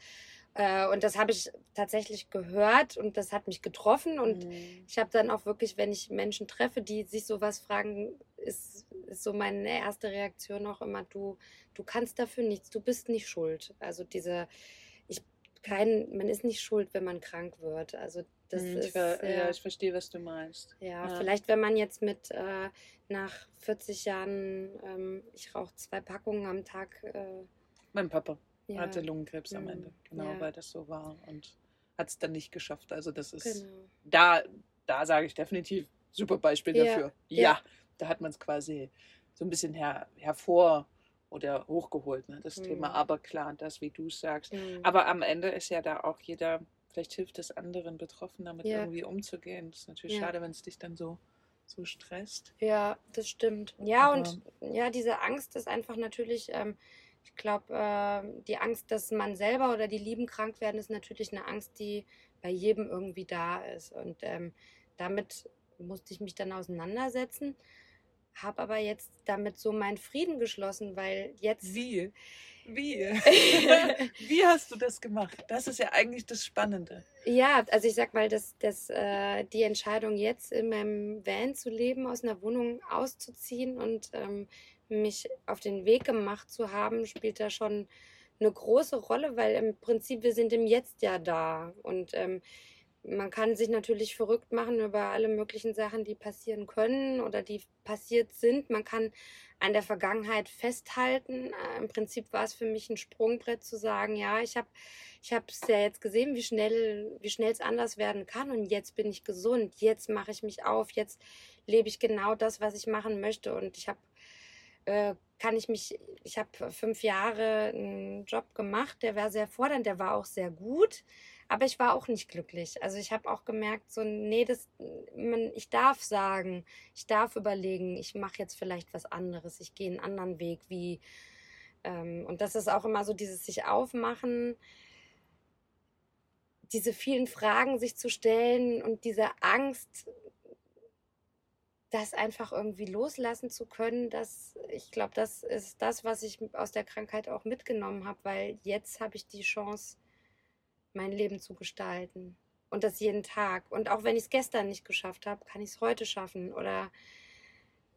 [SPEAKER 2] äh, und das habe ich tatsächlich gehört und das hat mich getroffen. Und
[SPEAKER 1] Mhm.
[SPEAKER 2] ich habe dann auch wirklich, wenn ich Menschen treffe, die sich sowas fragen, ist, ist so meine erste Reaktion auch immer, du, du kannst dafür nichts, du bist nicht schuld. Also diese, ich, kein, man ist nicht schuld, wenn man krank wird. Also das
[SPEAKER 1] Hm,
[SPEAKER 2] ist,
[SPEAKER 1] ich, ver-
[SPEAKER 2] äh,
[SPEAKER 1] ja, ich verstehe, was du meinst.
[SPEAKER 2] ja,
[SPEAKER 1] Ja.
[SPEAKER 2] vielleicht wenn man jetzt mit äh, nach 40 Jahren, ähm, ich rauche zwei Packungen am Tag, äh,
[SPEAKER 1] Mein Papa
[SPEAKER 2] ja,
[SPEAKER 1] hatte Lungenkrebs am
[SPEAKER 2] Mhm.
[SPEAKER 1] Ende, genau,
[SPEAKER 2] Ja.
[SPEAKER 1] weil das so war und hat es dann nicht geschafft. Also das ist
[SPEAKER 2] genau.
[SPEAKER 1] da, da sage ich definitiv super Beispiel
[SPEAKER 2] Ja,
[SPEAKER 1] dafür. Ja, da hat man es quasi so ein bisschen her, hervor oder hochgeholt, ne, das
[SPEAKER 2] Mhm.
[SPEAKER 1] Thema. Aber klar, das, wie du sagst.
[SPEAKER 2] Mhm.
[SPEAKER 1] Aber am Ende ist ja da auch jeder, vielleicht hilft es anderen Betroffenen damit irgendwie umzugehen. Das ist natürlich
[SPEAKER 2] Ja.
[SPEAKER 1] schade, wenn es dich dann so, so stresst.
[SPEAKER 2] Ja, das stimmt. Ja,
[SPEAKER 1] Aber-
[SPEAKER 2] und ja, diese Angst ist einfach natürlich, ähm, ich glaube, äh, die Angst, dass man selber oder die Lieben krank werden, ist natürlich eine Angst, die bei jedem irgendwie da ist. Und ähm, damit musste ich mich dann auseinandersetzen, habe aber jetzt damit so meinen Frieden geschlossen, weil jetzt.
[SPEAKER 1] Wie? Wie? Wie hast du das gemacht? Das ist ja eigentlich das Spannende.
[SPEAKER 2] Ja, also ich sag mal, dass, dass äh, die Entscheidung jetzt in meinem Van zu leben, aus einer Wohnung auszuziehen und ähm, mich auf den Weg gemacht zu haben, spielt da schon eine große Rolle, weil im Prinzip wir sind im Jetzt ja da und ähm, man kann sich natürlich verrückt machen über alle möglichen Sachen, die passieren können oder die passiert sind. Man kann an der Vergangenheit festhalten. Äh, Im Prinzip war es für mich ein Sprungbrett zu sagen, ja, ich habe ich habe es ja jetzt gesehen, wie schnell wie schnell es anders werden kann und jetzt bin ich gesund. Jetzt mache ich mich auf, jetzt lebe ich genau das, was ich machen möchte und ich habe äh, kann ich mich, ich habe fünf Jahre einen Job gemacht, der war sehr fordernd, der war auch sehr gut, aber ich war auch nicht glücklich. Also ich habe auch gemerkt, so, nee, das, man, ich darf sagen, ich darf überlegen, ich mache jetzt vielleicht was anderes, ich gehe einen anderen Weg, wie, ähm, und das ist auch immer so dieses sich aufmachen, diese vielen Fragen sich zu stellen und diese Angst, das einfach irgendwie loslassen zu können, das, ich glaube, das ist das, was ich aus der Krankheit auch mitgenommen habe, weil jetzt habe ich die Chance, mein Leben zu gestalten. Und das jeden Tag. Und auch wenn ich es gestern nicht geschafft habe, kann ich es heute schaffen. Oder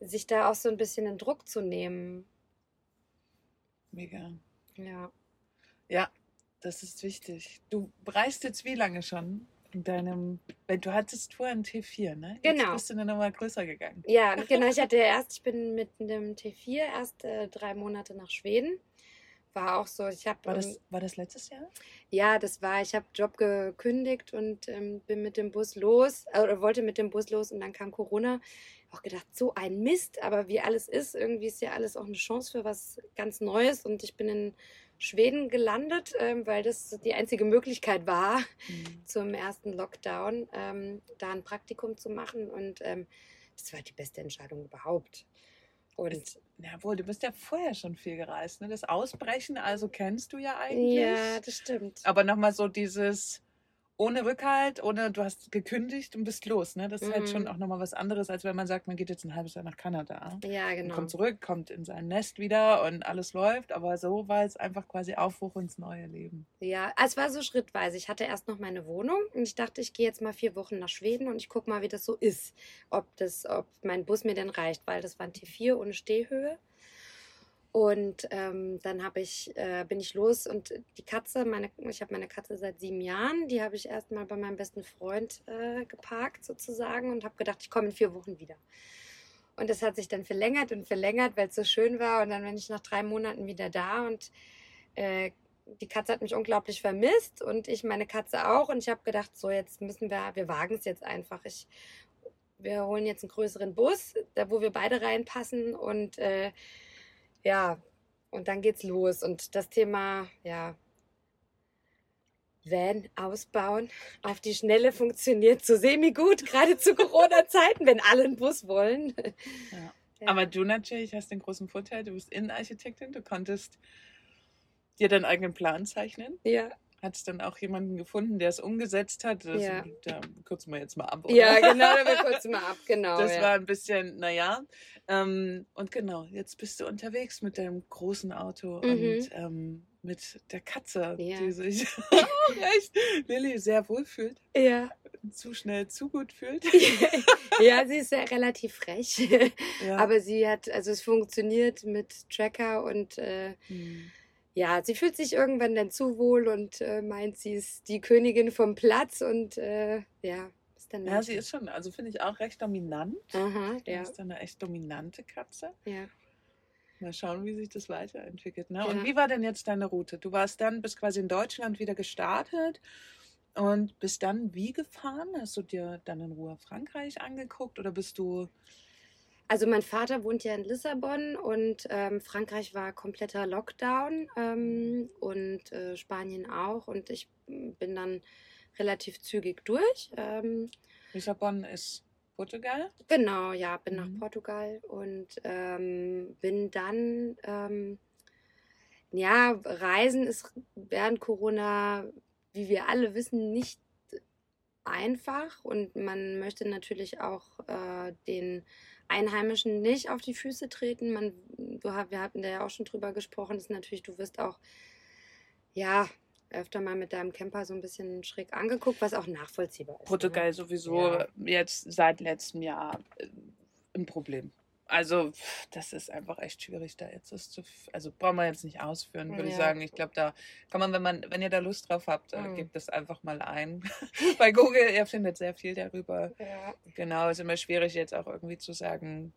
[SPEAKER 2] sich da auch so ein bisschen den Druck zu nehmen.
[SPEAKER 1] Mega.
[SPEAKER 2] Ja.
[SPEAKER 1] Ja, das ist wichtig. Du reist jetzt wie lange schon? In deinem, weil du hattest vorher ein T4, ne? Jetzt
[SPEAKER 2] Genau.
[SPEAKER 1] bist du dann nochmal größer gegangen.
[SPEAKER 2] Ja, genau. Ich hatte erst, ich bin mit einem T4 erst äh, drei Monate nach Schweden. War auch so, ich habe.
[SPEAKER 1] War das, war das letztes Jahr?
[SPEAKER 2] Ja, das war, ich habe Job gekündigt und ähm, bin mit dem Bus los, äh, oder wollte mit dem Bus los und dann kam Corona. Auch gedacht, so ein Mist, aber wie alles ist, irgendwie ist ja alles auch eine Chance für was ganz Neues und ich bin in Schweden gelandet, ähm, weil das die einzige Möglichkeit war,
[SPEAKER 1] Mhm.
[SPEAKER 2] zum ersten Lockdown ähm, da ein Praktikum zu machen und ähm, das war die beste Entscheidung überhaupt. Und
[SPEAKER 1] Ist- Jawohl, du bist ja vorher schon viel gereist. Ne? Das Ausbrechen, also kennst du ja eigentlich.
[SPEAKER 2] ja, das stimmt.
[SPEAKER 1] Aber nochmal so dieses ohne Rückhalt, ohne du hast gekündigt und bist los. Ne? Das ist halt
[SPEAKER 2] Mhm.
[SPEAKER 1] schon auch nochmal was anderes, als wenn man sagt, man geht jetzt ein halbes Jahr nach Kanada.
[SPEAKER 2] Ja,
[SPEAKER 1] Und
[SPEAKER 2] genau.
[SPEAKER 1] kommt zurück, kommt in sein Nest wieder und alles läuft. Aber so war es einfach quasi Aufbruch ins neue Leben.
[SPEAKER 2] Ja, es war so schrittweise. Ich hatte erst noch meine Wohnung und ich dachte, ich gehe jetzt mal vier Wochen nach Schweden und ich gucke mal, wie das so ist. Ob, das, ob mein Bus mir denn reicht, weil das war ein T4 ohne Stehhöhe. Und ähm, dann hab ich, äh, bin ich los und die Katze, meine, ich habe meine Katze seit sieben Jahren, die habe ich erstmal bei meinem besten Freund äh, geparkt sozusagen und habe gedacht, ich komme in vier Wochen wieder. Und das hat sich dann verlängert und verlängert, weil es so schön war. Und dann bin ich nach drei Monaten wieder da und äh, die Katze hat mich unglaublich vermisst und ich meine Katze auch. Und ich habe gedacht, so jetzt müssen wir, wir wagen es jetzt einfach. Ich, wir holen jetzt einen größeren Bus, da wo wir beide reinpassen und äh, ja, und dann geht's los. Und das Thema, ja, Van ausbauen auf die Schnelle funktioniert so semi-gut, gerade zu Corona-Zeiten, wenn alle einen Bus wollen.
[SPEAKER 1] Ja.
[SPEAKER 2] Ja.
[SPEAKER 1] Aber du natürlich hast den großen Vorteil, du bist Innenarchitektin, du konntest dir deinen eigenen Plan zeichnen.
[SPEAKER 2] Ja,
[SPEAKER 1] Hattest dann auch jemanden gefunden, der es umgesetzt hat. Das,
[SPEAKER 2] Ja.
[SPEAKER 1] Da kürzen wir jetzt mal ab. Oder?
[SPEAKER 2] ja genau, da wir kurz mal ab, genau.
[SPEAKER 1] Das
[SPEAKER 2] ja.
[SPEAKER 1] war ein bisschen, naja. Ähm, und genau, jetzt bist du unterwegs mit deinem großen Auto
[SPEAKER 2] Mhm.
[SPEAKER 1] und ähm, mit der Katze,
[SPEAKER 2] Ja.
[SPEAKER 1] die sich echt Lilly sehr wohl fühlt,
[SPEAKER 2] ja.
[SPEAKER 1] zu schnell, zu gut fühlt.
[SPEAKER 2] ja, sie ist ja relativ frech.
[SPEAKER 1] Ja.
[SPEAKER 2] Aber sie hat, also es funktioniert mit Tracker und äh,
[SPEAKER 1] Hm.
[SPEAKER 2] Ja, sie fühlt sich irgendwann dann zu wohl und äh, meint, sie ist die Königin vom Platz und äh, ja, ist dann.
[SPEAKER 1] ja, sie ist schon, also finde ich auch recht dominant.
[SPEAKER 2] Aha,
[SPEAKER 1] Ja. ist dann eine echt dominante Katze.
[SPEAKER 2] ja.
[SPEAKER 1] Mal schauen, wie sich das weiterentwickelt. Ne?
[SPEAKER 2] Ja.
[SPEAKER 1] Und wie war denn jetzt deine Route? Du warst dann, bist quasi in Deutschland wieder gestartet und bist dann wie gefahren? Hast du dir dann in Ruhe Frankreich angeguckt oder bist du.
[SPEAKER 2] Also mein Vater wohnt ja in Lissabon und ähm, Frankreich war kompletter Lockdown ähm, und äh, Spanien auch und ich bin dann relativ zügig durch. Ähm,
[SPEAKER 1] Lissabon ist Portugal?
[SPEAKER 2] Genau, ja, bin nach
[SPEAKER 1] Mhm.
[SPEAKER 2] Portugal und ähm, bin dann, ähm, ja, Reisen ist während Corona, wie wir alle wissen, nicht einfach und man möchte natürlich auch äh, den Einheimischen nicht auf die Füße treten. Man, wir hatten da ja auch schon drüber gesprochen, ist natürlich, du wirst auch, ja, öfter mal mit deinem Camper so ein bisschen schräg angeguckt, was auch nachvollziehbar ist. ne?
[SPEAKER 1] Portugal sowieso
[SPEAKER 2] Ja.
[SPEAKER 1] jetzt seit letztem Jahr äh, ein Problem. Also, das ist einfach echt schwierig, da jetzt das zu. Also, brauchen wir jetzt nicht ausführen, würde ich
[SPEAKER 2] Ja.
[SPEAKER 1] sagen. Ich glaube, da kann man, wenn man, wenn ihr da Lust drauf habt, äh,
[SPEAKER 2] Mhm.
[SPEAKER 1] gebt das einfach mal ein. Bei Google, ihr findet sehr viel darüber.
[SPEAKER 2] Ja.
[SPEAKER 1] Genau, ist immer schwierig jetzt auch irgendwie zu sagen,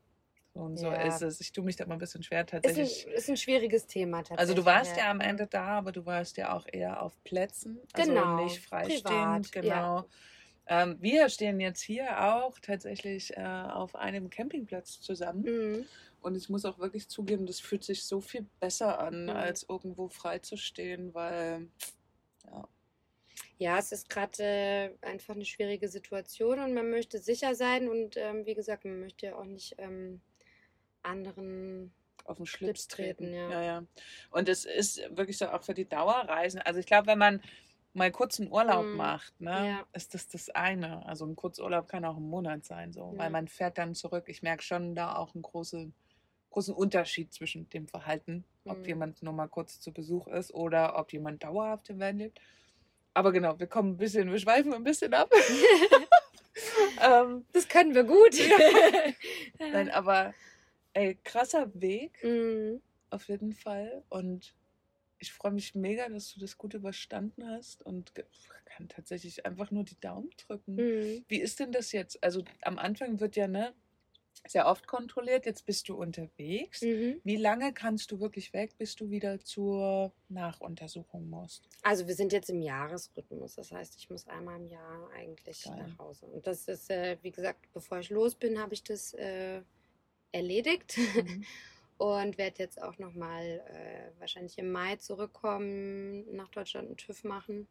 [SPEAKER 1] so und so
[SPEAKER 2] Ja.
[SPEAKER 1] ist es. Ich tue mich da mal ein bisschen schwer
[SPEAKER 2] Ist ein,
[SPEAKER 1] tatsächlich.
[SPEAKER 2] ist ein schwieriges Thema tatsächlich.
[SPEAKER 1] Also du warst ja am Ende da, aber du warst ja auch eher auf Plätzen, also
[SPEAKER 2] Genau,
[SPEAKER 1] nicht freistehend,
[SPEAKER 2] privat,
[SPEAKER 1] genau.
[SPEAKER 2] ja.
[SPEAKER 1] Ähm, wir stehen jetzt hier auch tatsächlich äh, auf einem Campingplatz zusammen.
[SPEAKER 2] Mhm.
[SPEAKER 1] Und ich muss auch wirklich zugeben, das fühlt sich so viel besser an,
[SPEAKER 2] Mhm.
[SPEAKER 1] als irgendwo frei zu stehen, weil
[SPEAKER 2] Ja, es ist gerade äh, einfach eine schwierige Situation und man möchte sicher sein und ähm, wie gesagt, man möchte ja auch nicht ähm, anderen.
[SPEAKER 1] auf den Schlips
[SPEAKER 2] Schlips treten,
[SPEAKER 1] treten.
[SPEAKER 2] ja.
[SPEAKER 1] ja, ja. Und es ist wirklich so auch für die Dauerreisen. Also ich glaube, wenn man mal kurz einen Urlaub
[SPEAKER 2] Mhm.
[SPEAKER 1] macht, ne,
[SPEAKER 2] Ja.
[SPEAKER 1] ist das das eine. Also ein Kurzurlaub kann auch ein Monat sein, so,
[SPEAKER 2] Ja.
[SPEAKER 1] weil man fährt dann zurück. Ich merke schon da auch einen großen, großen Unterschied zwischen dem Verhalten, ob
[SPEAKER 2] Mhm.
[SPEAKER 1] jemand nur mal kurz zu Besuch ist oder ob jemand dauerhaft im Van lebt. Aber genau, wir kommen ein bisschen, wir schweifen ein bisschen ab. ähm,
[SPEAKER 2] Das können wir gut.
[SPEAKER 1] nein, aber ey, krasser Weg.
[SPEAKER 2] Mhm.
[SPEAKER 1] Auf jeden Fall. Und ich freue mich mega, dass du das gut überstanden hast und kann tatsächlich einfach nur die Daumen drücken.
[SPEAKER 2] Mhm.
[SPEAKER 1] Wie ist denn das jetzt? Also am Anfang wird ja ne, sehr oft kontrolliert, jetzt bist du unterwegs.
[SPEAKER 2] Mhm.
[SPEAKER 1] Wie lange kannst du wirklich weg, bis du wieder zur Nachuntersuchung musst?
[SPEAKER 2] Also wir sind jetzt im Jahresrhythmus, das heißt, ich muss einmal im Jahr eigentlich
[SPEAKER 1] Geil.
[SPEAKER 2] nach Hause. Und das ist, äh, wie gesagt, bevor ich los bin, habe ich das äh, erledigt
[SPEAKER 1] Mhm.
[SPEAKER 2] und werde jetzt auch nochmal äh, wahrscheinlich im Mai zurückkommen, nach Deutschland einen TÜV machen.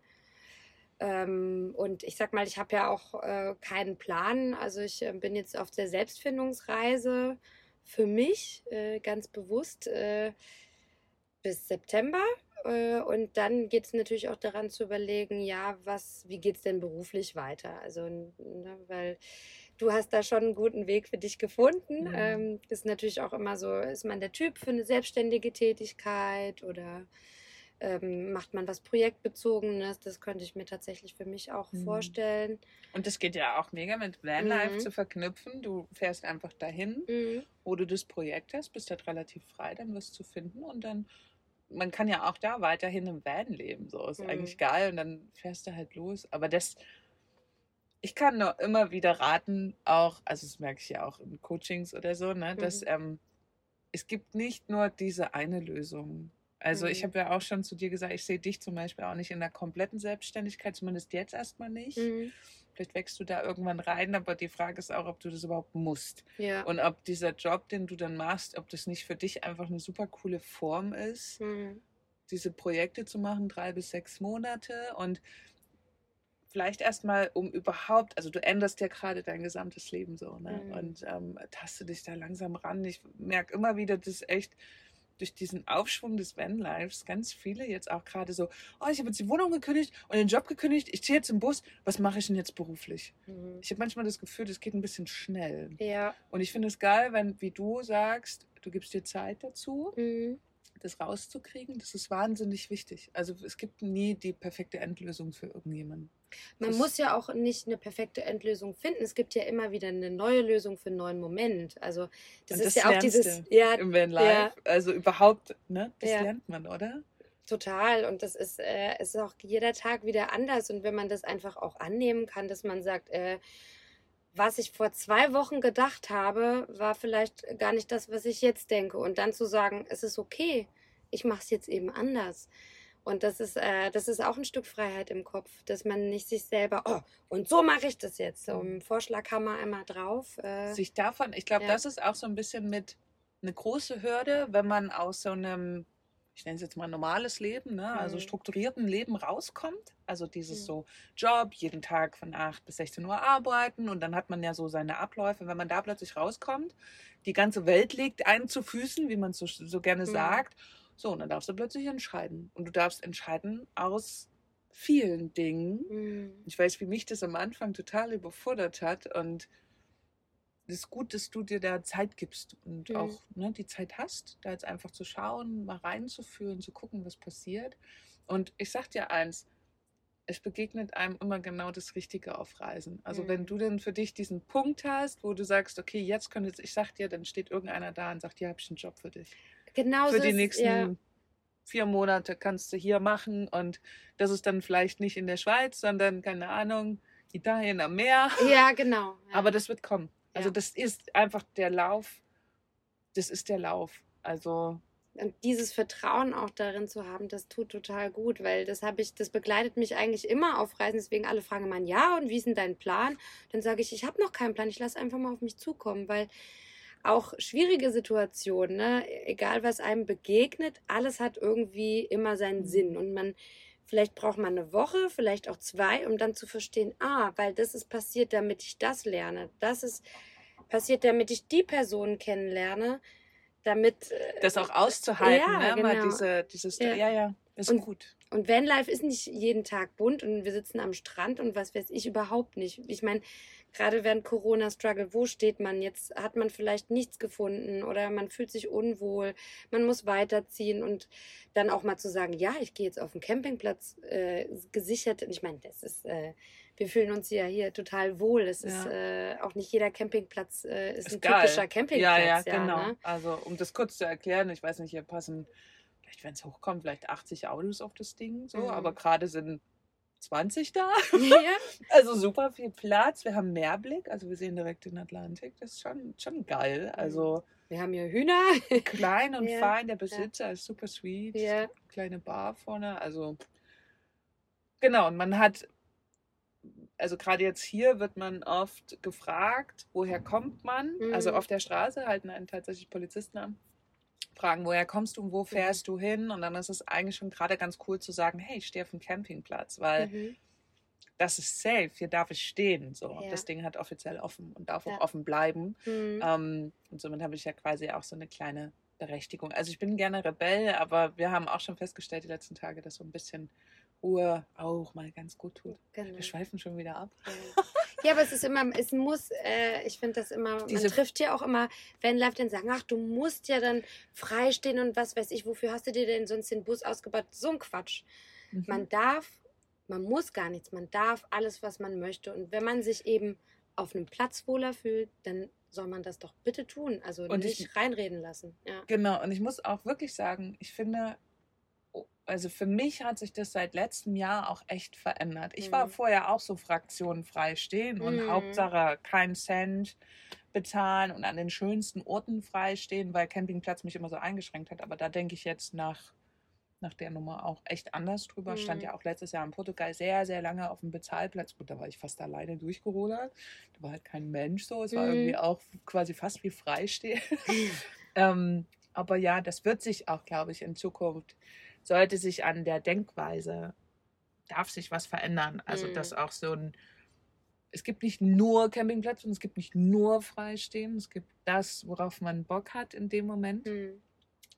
[SPEAKER 2] Ähm, und ich sag mal, ich habe ja auch äh, keinen Plan. Also ich äh, bin jetzt auf der Selbstfindungsreise für mich äh, ganz bewusst äh, bis September. Äh, und dann geht es natürlich auch daran zu überlegen, ja, was, wie geht es denn beruflich weiter? Also, ne, weil du hast da schon einen guten Weg für dich gefunden.
[SPEAKER 1] Mhm.
[SPEAKER 2] Ähm, ist natürlich auch immer so, ist man der Typ für eine selbstständige Tätigkeit oder ähm, macht man was Projektbezogenes? Das könnte ich mir tatsächlich für mich auch
[SPEAKER 1] Mhm.
[SPEAKER 2] vorstellen.
[SPEAKER 1] Und das geht ja auch mega mit Vanlife
[SPEAKER 2] Mhm.
[SPEAKER 1] zu verknüpfen. Du fährst einfach dahin,
[SPEAKER 2] Mhm.
[SPEAKER 1] wo du das Projekt hast, bist halt relativ frei, dann was zu finden und dann, man kann ja auch da weiterhin im Van leben, so ist
[SPEAKER 2] Mhm.
[SPEAKER 1] eigentlich geil und dann fährst du halt los. Aber das, ich kann nur immer wieder raten, auch, also das merke ich ja auch in Coachings oder so, ne, dass
[SPEAKER 2] Mhm.
[SPEAKER 1] ähm, es gibt nicht nur diese eine Lösung. Also ich
[SPEAKER 2] Mhm.
[SPEAKER 1] habe ja auch schon zu dir gesagt, ich sehe dich zum Beispiel auch nicht in der kompletten Selbstständigkeit, zumindest jetzt erstmal nicht.
[SPEAKER 2] Mhm.
[SPEAKER 1] Vielleicht wächst du da irgendwann rein, aber die Frage ist auch, ob du das überhaupt musst.
[SPEAKER 2] Ja.
[SPEAKER 1] Und ob dieser Job, den du dann machst, ob das nicht für dich einfach eine super coole Form ist,
[SPEAKER 2] Mhm.
[SPEAKER 1] diese Projekte zu machen, drei bis sechs Monate und vielleicht erstmal, um überhaupt, also du änderst ja gerade dein gesamtes Leben so, ne?
[SPEAKER 2] Mhm.
[SPEAKER 1] Und ähm, taste dich da langsam ran. Ich merke immer wieder, dass echt durch diesen Aufschwung des Vanlives ganz viele jetzt auch gerade so, oh, ich habe jetzt die Wohnung gekündigt und den Job gekündigt, ich ziehe jetzt im Bus, was mache ich denn jetzt beruflich?
[SPEAKER 2] Mhm.
[SPEAKER 1] Ich habe manchmal das Gefühl, das geht ein bisschen schnell.
[SPEAKER 2] Ja.
[SPEAKER 1] Und ich finde es geil, wenn, wie du sagst, du gibst dir Zeit dazu,
[SPEAKER 2] Mhm.
[SPEAKER 1] das rauszukriegen. Das ist wahnsinnig wichtig. Also es gibt nie die perfekte Endlösung für irgendjemanden.
[SPEAKER 2] Man
[SPEAKER 1] Das-
[SPEAKER 2] muss ja auch nicht eine perfekte Endlösung finden. Es gibt ja immer wieder eine neue Lösung für einen neuen Moment. Also das
[SPEAKER 1] Und
[SPEAKER 2] ist
[SPEAKER 1] das
[SPEAKER 2] ja auch dieses, ja,
[SPEAKER 1] Im Van Life. Also überhaupt, ne? Das
[SPEAKER 2] Ja.
[SPEAKER 1] lernt man, oder?
[SPEAKER 2] total. Und das ist, äh, ist auch jeder Tag wieder anders. Und wenn man das einfach auch annehmen kann, dass man sagt, äh, was ich vor zwei Wochen gedacht habe, war vielleicht gar nicht das, was ich jetzt denke. Und dann zu sagen, es ist okay, ich mache es jetzt eben anders. Und das ist, äh, das ist auch ein Stück Freiheit im Kopf, dass man nicht sich selber, oh, und so mache ich das jetzt. So im Vorschlaghammer einmal drauf. Äh,
[SPEAKER 1] Sich davon, ich glaube,
[SPEAKER 2] Ja.
[SPEAKER 1] das ist auch so ein bisschen mit eine große Hürde, wenn man aus so einem, ich nenne es jetzt mal normales Leben, ne? also
[SPEAKER 2] Mhm.
[SPEAKER 1] strukturierten Leben rauskommt. Also dieses
[SPEAKER 2] Mhm.
[SPEAKER 1] so Job, jeden Tag von 8 bis 16 Uhr arbeiten und dann hat man ja so seine Abläufe. Wenn man da plötzlich rauskommt, die ganze Welt liegt einem zu Füßen, wie man so, so gerne
[SPEAKER 2] Mhm.
[SPEAKER 1] sagt. So, und dann darfst du plötzlich entscheiden. Und du darfst entscheiden aus vielen Dingen.
[SPEAKER 2] mm,
[SPEAKER 1] Ich weiß, wie mich das am Anfang total überfordert hat und es ist gut, dass du dir da Zeit gibst und
[SPEAKER 2] Mhm.
[SPEAKER 1] auch ne, die Zeit hast, da jetzt einfach zu schauen, mal reinzufühlen, zu gucken, was passiert. Und ich sag dir eins, es begegnet einem immer genau das Richtige auf Reisen. Also wenn
[SPEAKER 2] Mhm.
[SPEAKER 1] du dann für dich diesen Punkt hast, wo du sagst, okay, jetzt könnte jetzt, ich sag dir, dann steht irgendeiner da und sagt, hier habe ich einen Job für dich
[SPEAKER 2] genau
[SPEAKER 1] für die nächsten
[SPEAKER 2] ja,
[SPEAKER 1] vier Monate kannst du hier machen und das ist dann vielleicht nicht in der Schweiz, sondern keine Ahnung, Italien am Meer.
[SPEAKER 2] ja, genau. Ja.
[SPEAKER 1] Aber das wird kommen. Also das ist einfach der Lauf. Das ist der Lauf. Also
[SPEAKER 2] und dieses Vertrauen auch darin zu haben, das tut total gut, weil das habe ich, das begleitet mich eigentlich immer auf Reisen. Deswegen alle fragen man ja und wie ist denn dein Plan? Dann sage ich, ich habe noch keinen Plan. Ich lasse einfach mal auf mich zukommen, weil auch schwierige Situationen, ne? egal was einem begegnet, alles hat irgendwie immer seinen mhm. Sinn und man Vielleicht braucht man eine Woche, vielleicht auch zwei, um dann zu verstehen, ah, weil das ist passiert, damit ich das lerne. Das ist passiert, damit ich die Person kennenlerne, damit.
[SPEAKER 1] Äh, das auch auszuhalten, ja, ne? Genau. Mal diese, dieses, ja, ja, ja ist
[SPEAKER 2] und,
[SPEAKER 1] gut.
[SPEAKER 2] Und Vanlife ist nicht jeden Tag bunt und wir sitzen am Strand und was weiß ich überhaupt nicht. Ich meine, gerade während Corona-Struggle, wo steht man? Jetzt hat man vielleicht nichts gefunden oder man fühlt sich unwohl, man muss weiterziehen und dann auch mal zu sagen, ja, ich gehe jetzt auf den Campingplatz äh, gesichert. Ich meine, das ist, äh, wir fühlen uns ja hier total wohl. Es ja. ist äh, auch nicht jeder Campingplatz äh, ist, ist, ein geil. typischer Campingplatz.
[SPEAKER 1] Ja, ja, ja genau. Ne? Also um das kurz zu erklären, ich weiß nicht, hier passen vielleicht, wenn es hochkommt, vielleicht 80 Autos auf das Ding, so, mhm. aber gerade sind 20 da. Ja. also super viel Platz. Wir haben Meerblick, also wir sehen direkt den Atlantik. Das ist schon, schon geil. Mhm. Also
[SPEAKER 2] wir haben hier Hühner.
[SPEAKER 1] klein und ja. fein. Der Besitzer ja. ist super sweet. Kleine Bar vorne. Also genau. Und man hat, also gerade jetzt hier wird man oft gefragt, woher kommt man? Also mhm. Also auf der Straße halten einen tatsächlich Polizisten an fragen, woher kommst du und wo mhm. fährst mhm. du hin? Und dann ist es eigentlich schon gerade ganz cool zu sagen, hey, ich stehe auf dem Campingplatz, weil mhm. das ist safe, hier darf ich stehen. So. Ja. Das Ding hat offiziell offen und darf ja. auch offen bleiben. Mhm. Ähm, und somit habe ich ja quasi auch so eine kleine Berechtigung. Also ich bin gerne Rebell, aber wir haben auch schon festgestellt die letzten Tage, dass so ein bisschen Ruhe auch mal ganz gut tut. Genau. Wir schweifen schon wieder ab.
[SPEAKER 2] Ja. Ja, aber es ist immer, es muss, äh, ich finde das immer, Diese man trifft ja auch immer, wenn Live dann sagen, ach, du musst ja dann freistehen und was weiß ich, wofür hast du dir denn sonst den Bus ausgebaut? So ein Quatsch. Mhm. Man darf, man muss gar nichts, man darf alles, was man möchte. Und wenn man sich eben auf einem Platz wohler fühlt, dann soll man das doch bitte tun. Also und nicht ich, reinreden lassen. Ja.
[SPEAKER 1] Genau, und ich muss auch wirklich sagen, ich finde, also für mich hat sich das seit letztem Jahr auch echt verändert. Ich mhm. war vorher auch so fraktionenfrei stehen und mhm. Hauptsache kein Cent bezahlen und an den schönsten Orten freistehen, weil Campingplatz mich immer so eingeschränkt hat. Aber da denke ich jetzt nach, nach der Nummer auch echt anders drüber. Mhm. Stand ja auch letztes Jahr in Portugal sehr, sehr lange auf dem Bezahlplatz. Gut, da war ich fast alleine durchgerudert. Da war halt kein Mensch so. Es war irgendwie mhm. auch quasi fast wie freistehen. ähm, aber ja, das wird sich auch, glaube ich, in Zukunft sollte sich an der Denkweise, darf sich was verändern. Also, mhm. dass auch so ein, es gibt nicht nur Campingplätze und es gibt nicht nur Freistehen, es gibt das, worauf man Bock hat in dem Moment. Mhm.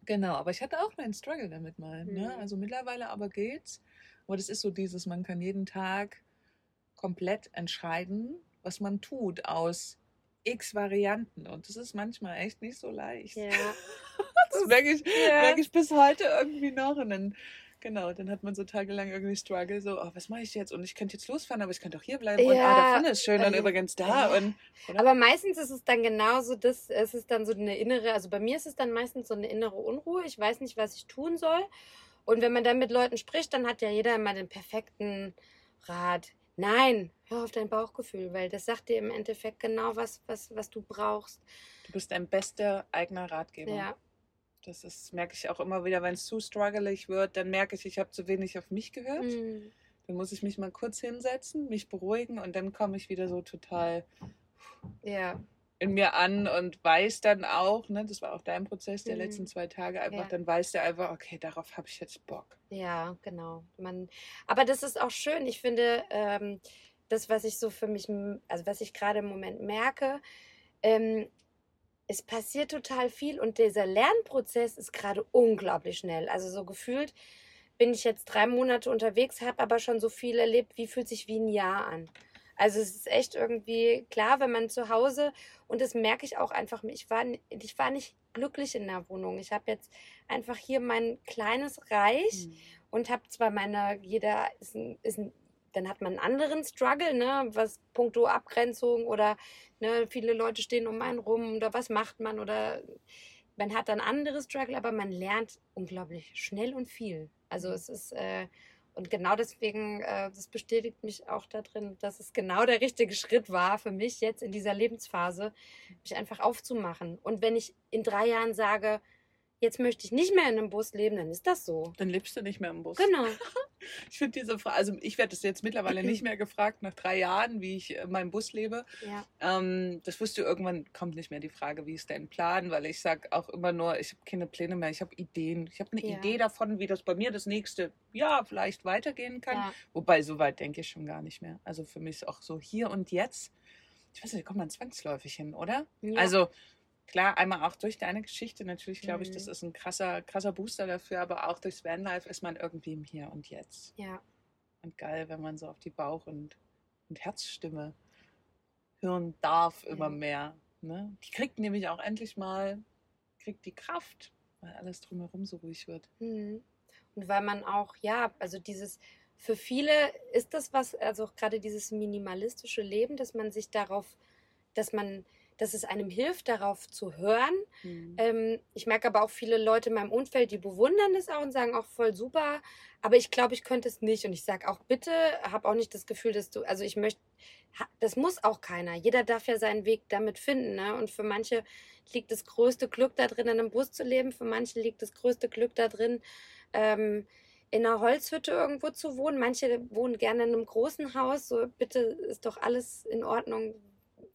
[SPEAKER 1] Genau, aber ich hatte auch meinen Struggle damit mal. Ne? Mhm. Ne? Also mittlerweile aber geht's. Aber das ist so dieses, man kann jeden Tag komplett entscheiden, was man tut aus x Varianten. Und das ist manchmal echt nicht so leicht. Ja. das merke ich, ja. merke ich bis heute irgendwie noch. Und dann, genau, dann hat man so tagelang irgendwie Struggle, so, oh, was mache ich jetzt? Und ich könnte jetzt losfahren, aber ich könnte auch hier bleiben. Ja. Und ah, der Pfanne ist schön, dann übrigens da. Und,
[SPEAKER 2] aber meistens ist es dann genauso, das, es ist dann so eine innere, also bei mir ist es dann meistens so eine innere Unruhe. Ich weiß nicht, was ich tun soll. Und wenn man dann mit Leuten spricht, dann hat ja jeder immer den perfekten Rat. Nein, hör auf dein Bauchgefühl, weil das sagt dir im Endeffekt genau, was, was, was du brauchst.
[SPEAKER 1] Du bist dein bester eigener Ratgeber. Ja. Das ist, merke ich auch immer wieder, wenn es zu struggelig wird, dann merke ich, ich habe zu wenig auf mich gehört. Mhm. Dann muss ich mich mal kurz hinsetzen, mich beruhigen und dann komme ich wieder so total ja. in mir an und weiß dann auch, ne, das war auch dein Prozess der mhm. letzten zwei Tage, einfach, ja. dann weiß der einfach, okay, darauf habe ich jetzt Bock.
[SPEAKER 2] Ja, genau. Man, aber das ist auch schön. Ich finde, ähm, das, was ich so für mich, also was ich gerade im Moment merke, ähm, es passiert total viel und dieser Lernprozess ist gerade unglaublich schnell. Also so gefühlt bin ich jetzt drei Monate unterwegs, habe aber schon so viel erlebt, wie fühlt sich wie ein Jahr an. Also es ist echt irgendwie klar, wenn man zu Hause und das merke ich auch einfach, ich war, ich war nicht glücklich in der Wohnung. Ich habe jetzt einfach hier mein kleines Reich mhm. und habe zwar meine, jeder ist ein, ist ein dann hat man einen anderen Struggle, ne, was puncto Abgrenzung oder ne, viele Leute stehen um einen rum oder was macht man oder man hat dann andere Struggle, aber man lernt unglaublich schnell und viel. Also es ist äh, und genau deswegen, äh, das bestätigt mich auch darin, dass es genau der richtige Schritt war für mich jetzt in dieser Lebensphase, mich einfach aufzumachen. Und wenn ich in drei Jahren sage, jetzt möchte ich nicht mehr in einem Bus leben, dann ist das so.
[SPEAKER 1] Dann lebst du nicht mehr im Bus.
[SPEAKER 2] Genau.
[SPEAKER 1] Ich finde diese Frage, also ich werde das jetzt mittlerweile nicht mehr gefragt nach drei Jahren, wie ich in meinem Bus lebe.
[SPEAKER 2] Ja.
[SPEAKER 1] Ähm, das wirst du irgendwann, kommt nicht mehr die Frage, wie ist dein Plan, weil ich sage auch immer nur, ich habe keine Pläne mehr, ich habe Ideen. Ich habe eine
[SPEAKER 2] Ja.
[SPEAKER 1] Idee davon, wie das bei mir das nächste Jahr vielleicht weitergehen kann.
[SPEAKER 2] Ja.
[SPEAKER 1] Wobei, so weit denke ich schon gar nicht mehr. Also für mich ist auch so hier und jetzt, ich weiß nicht, da kommt man zwangsläufig hin, oder?
[SPEAKER 2] Ja.
[SPEAKER 1] Also klar, einmal auch durch deine Geschichte, natürlich glaube ich,
[SPEAKER 2] Mhm.
[SPEAKER 1] das ist ein krasser, krasser Booster dafür, aber auch durchs Vanlife ist man irgendwie im Hier und Jetzt.
[SPEAKER 2] ja.
[SPEAKER 1] Und geil, wenn man so auf die Bauch- und, und Herzstimme hören darf immer
[SPEAKER 2] Ja.
[SPEAKER 1] mehr. Ne? Die kriegt nämlich auch endlich mal, kriegt die Kraft, weil alles drumherum so ruhig wird.
[SPEAKER 2] Mhm. Und weil man auch, ja, also dieses, für viele ist das was, also auch gerade dieses minimalistische Leben, dass man sich darauf, dass man, dass es einem hilft, darauf zu hören.
[SPEAKER 1] Mhm.
[SPEAKER 2] Ähm, ich merke aber auch viele Leute in meinem Umfeld, die bewundern das auch und sagen auch voll super, aber ich glaube, ich könnte es nicht. Und ich sage auch bitte, habe auch nicht das Gefühl, dass du, also ich möchte, das muss auch keiner. Jeder darf ja seinen Weg damit finden. Ne? Und für manche liegt das größte Glück da drin, in einem Bus zu leben. Für manche liegt das größte Glück da drin, ähm, in einer Holzhütte irgendwo zu wohnen. Manche wohnen gerne in einem großen Haus. So, bitte ist doch alles in Ordnung,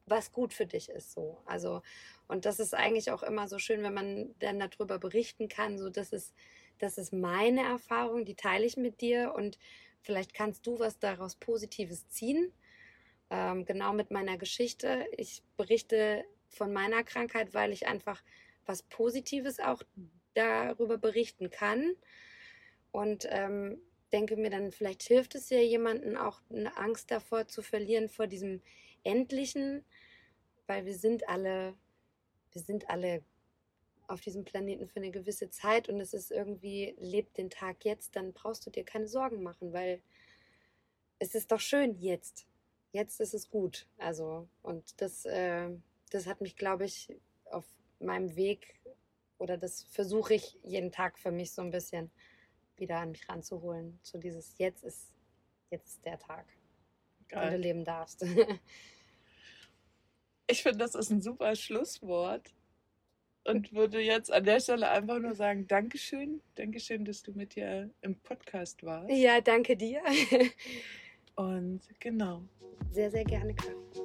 [SPEAKER 2] was gut für dich ist. So, also und das ist eigentlich auch immer so schön, wenn man dann darüber berichten kann. So, das ist, das ist meine Erfahrung, die teile ich mit dir und vielleicht kannst du was daraus Positives ziehen. Ähm, genau mit meiner Geschichte. Ich berichte von meiner Krankheit, weil ich einfach was Positives auch darüber berichten kann. Und ähm, denke mir dann, vielleicht hilft es ja jemanden auch eine Angst davor zu verlieren, vor diesem Endlichen, weil wir sind alle, wir sind alle auf diesem Planeten für eine gewisse Zeit und es ist irgendwie, lebt den Tag jetzt, dann brauchst du dir keine Sorgen machen, weil es ist doch schön jetzt. Jetzt ist es gut. Also, und das, äh, das hat mich, glaube ich, auf meinem Weg oder das versuche ich jeden Tag für mich so ein bisschen wieder an mich ranzuholen. So dieses Jetzt ist, jetzt ist der Tag,
[SPEAKER 1] Geil.
[SPEAKER 2] leben darfst.
[SPEAKER 1] Ich finde, das ist ein super Schlusswort. Und würde jetzt an der Stelle einfach nur sagen, Dankeschön. Dankeschön, dass du mit dir im Podcast warst.
[SPEAKER 2] ja, danke dir.
[SPEAKER 1] Und genau.
[SPEAKER 2] Sehr, sehr gerne, Karin.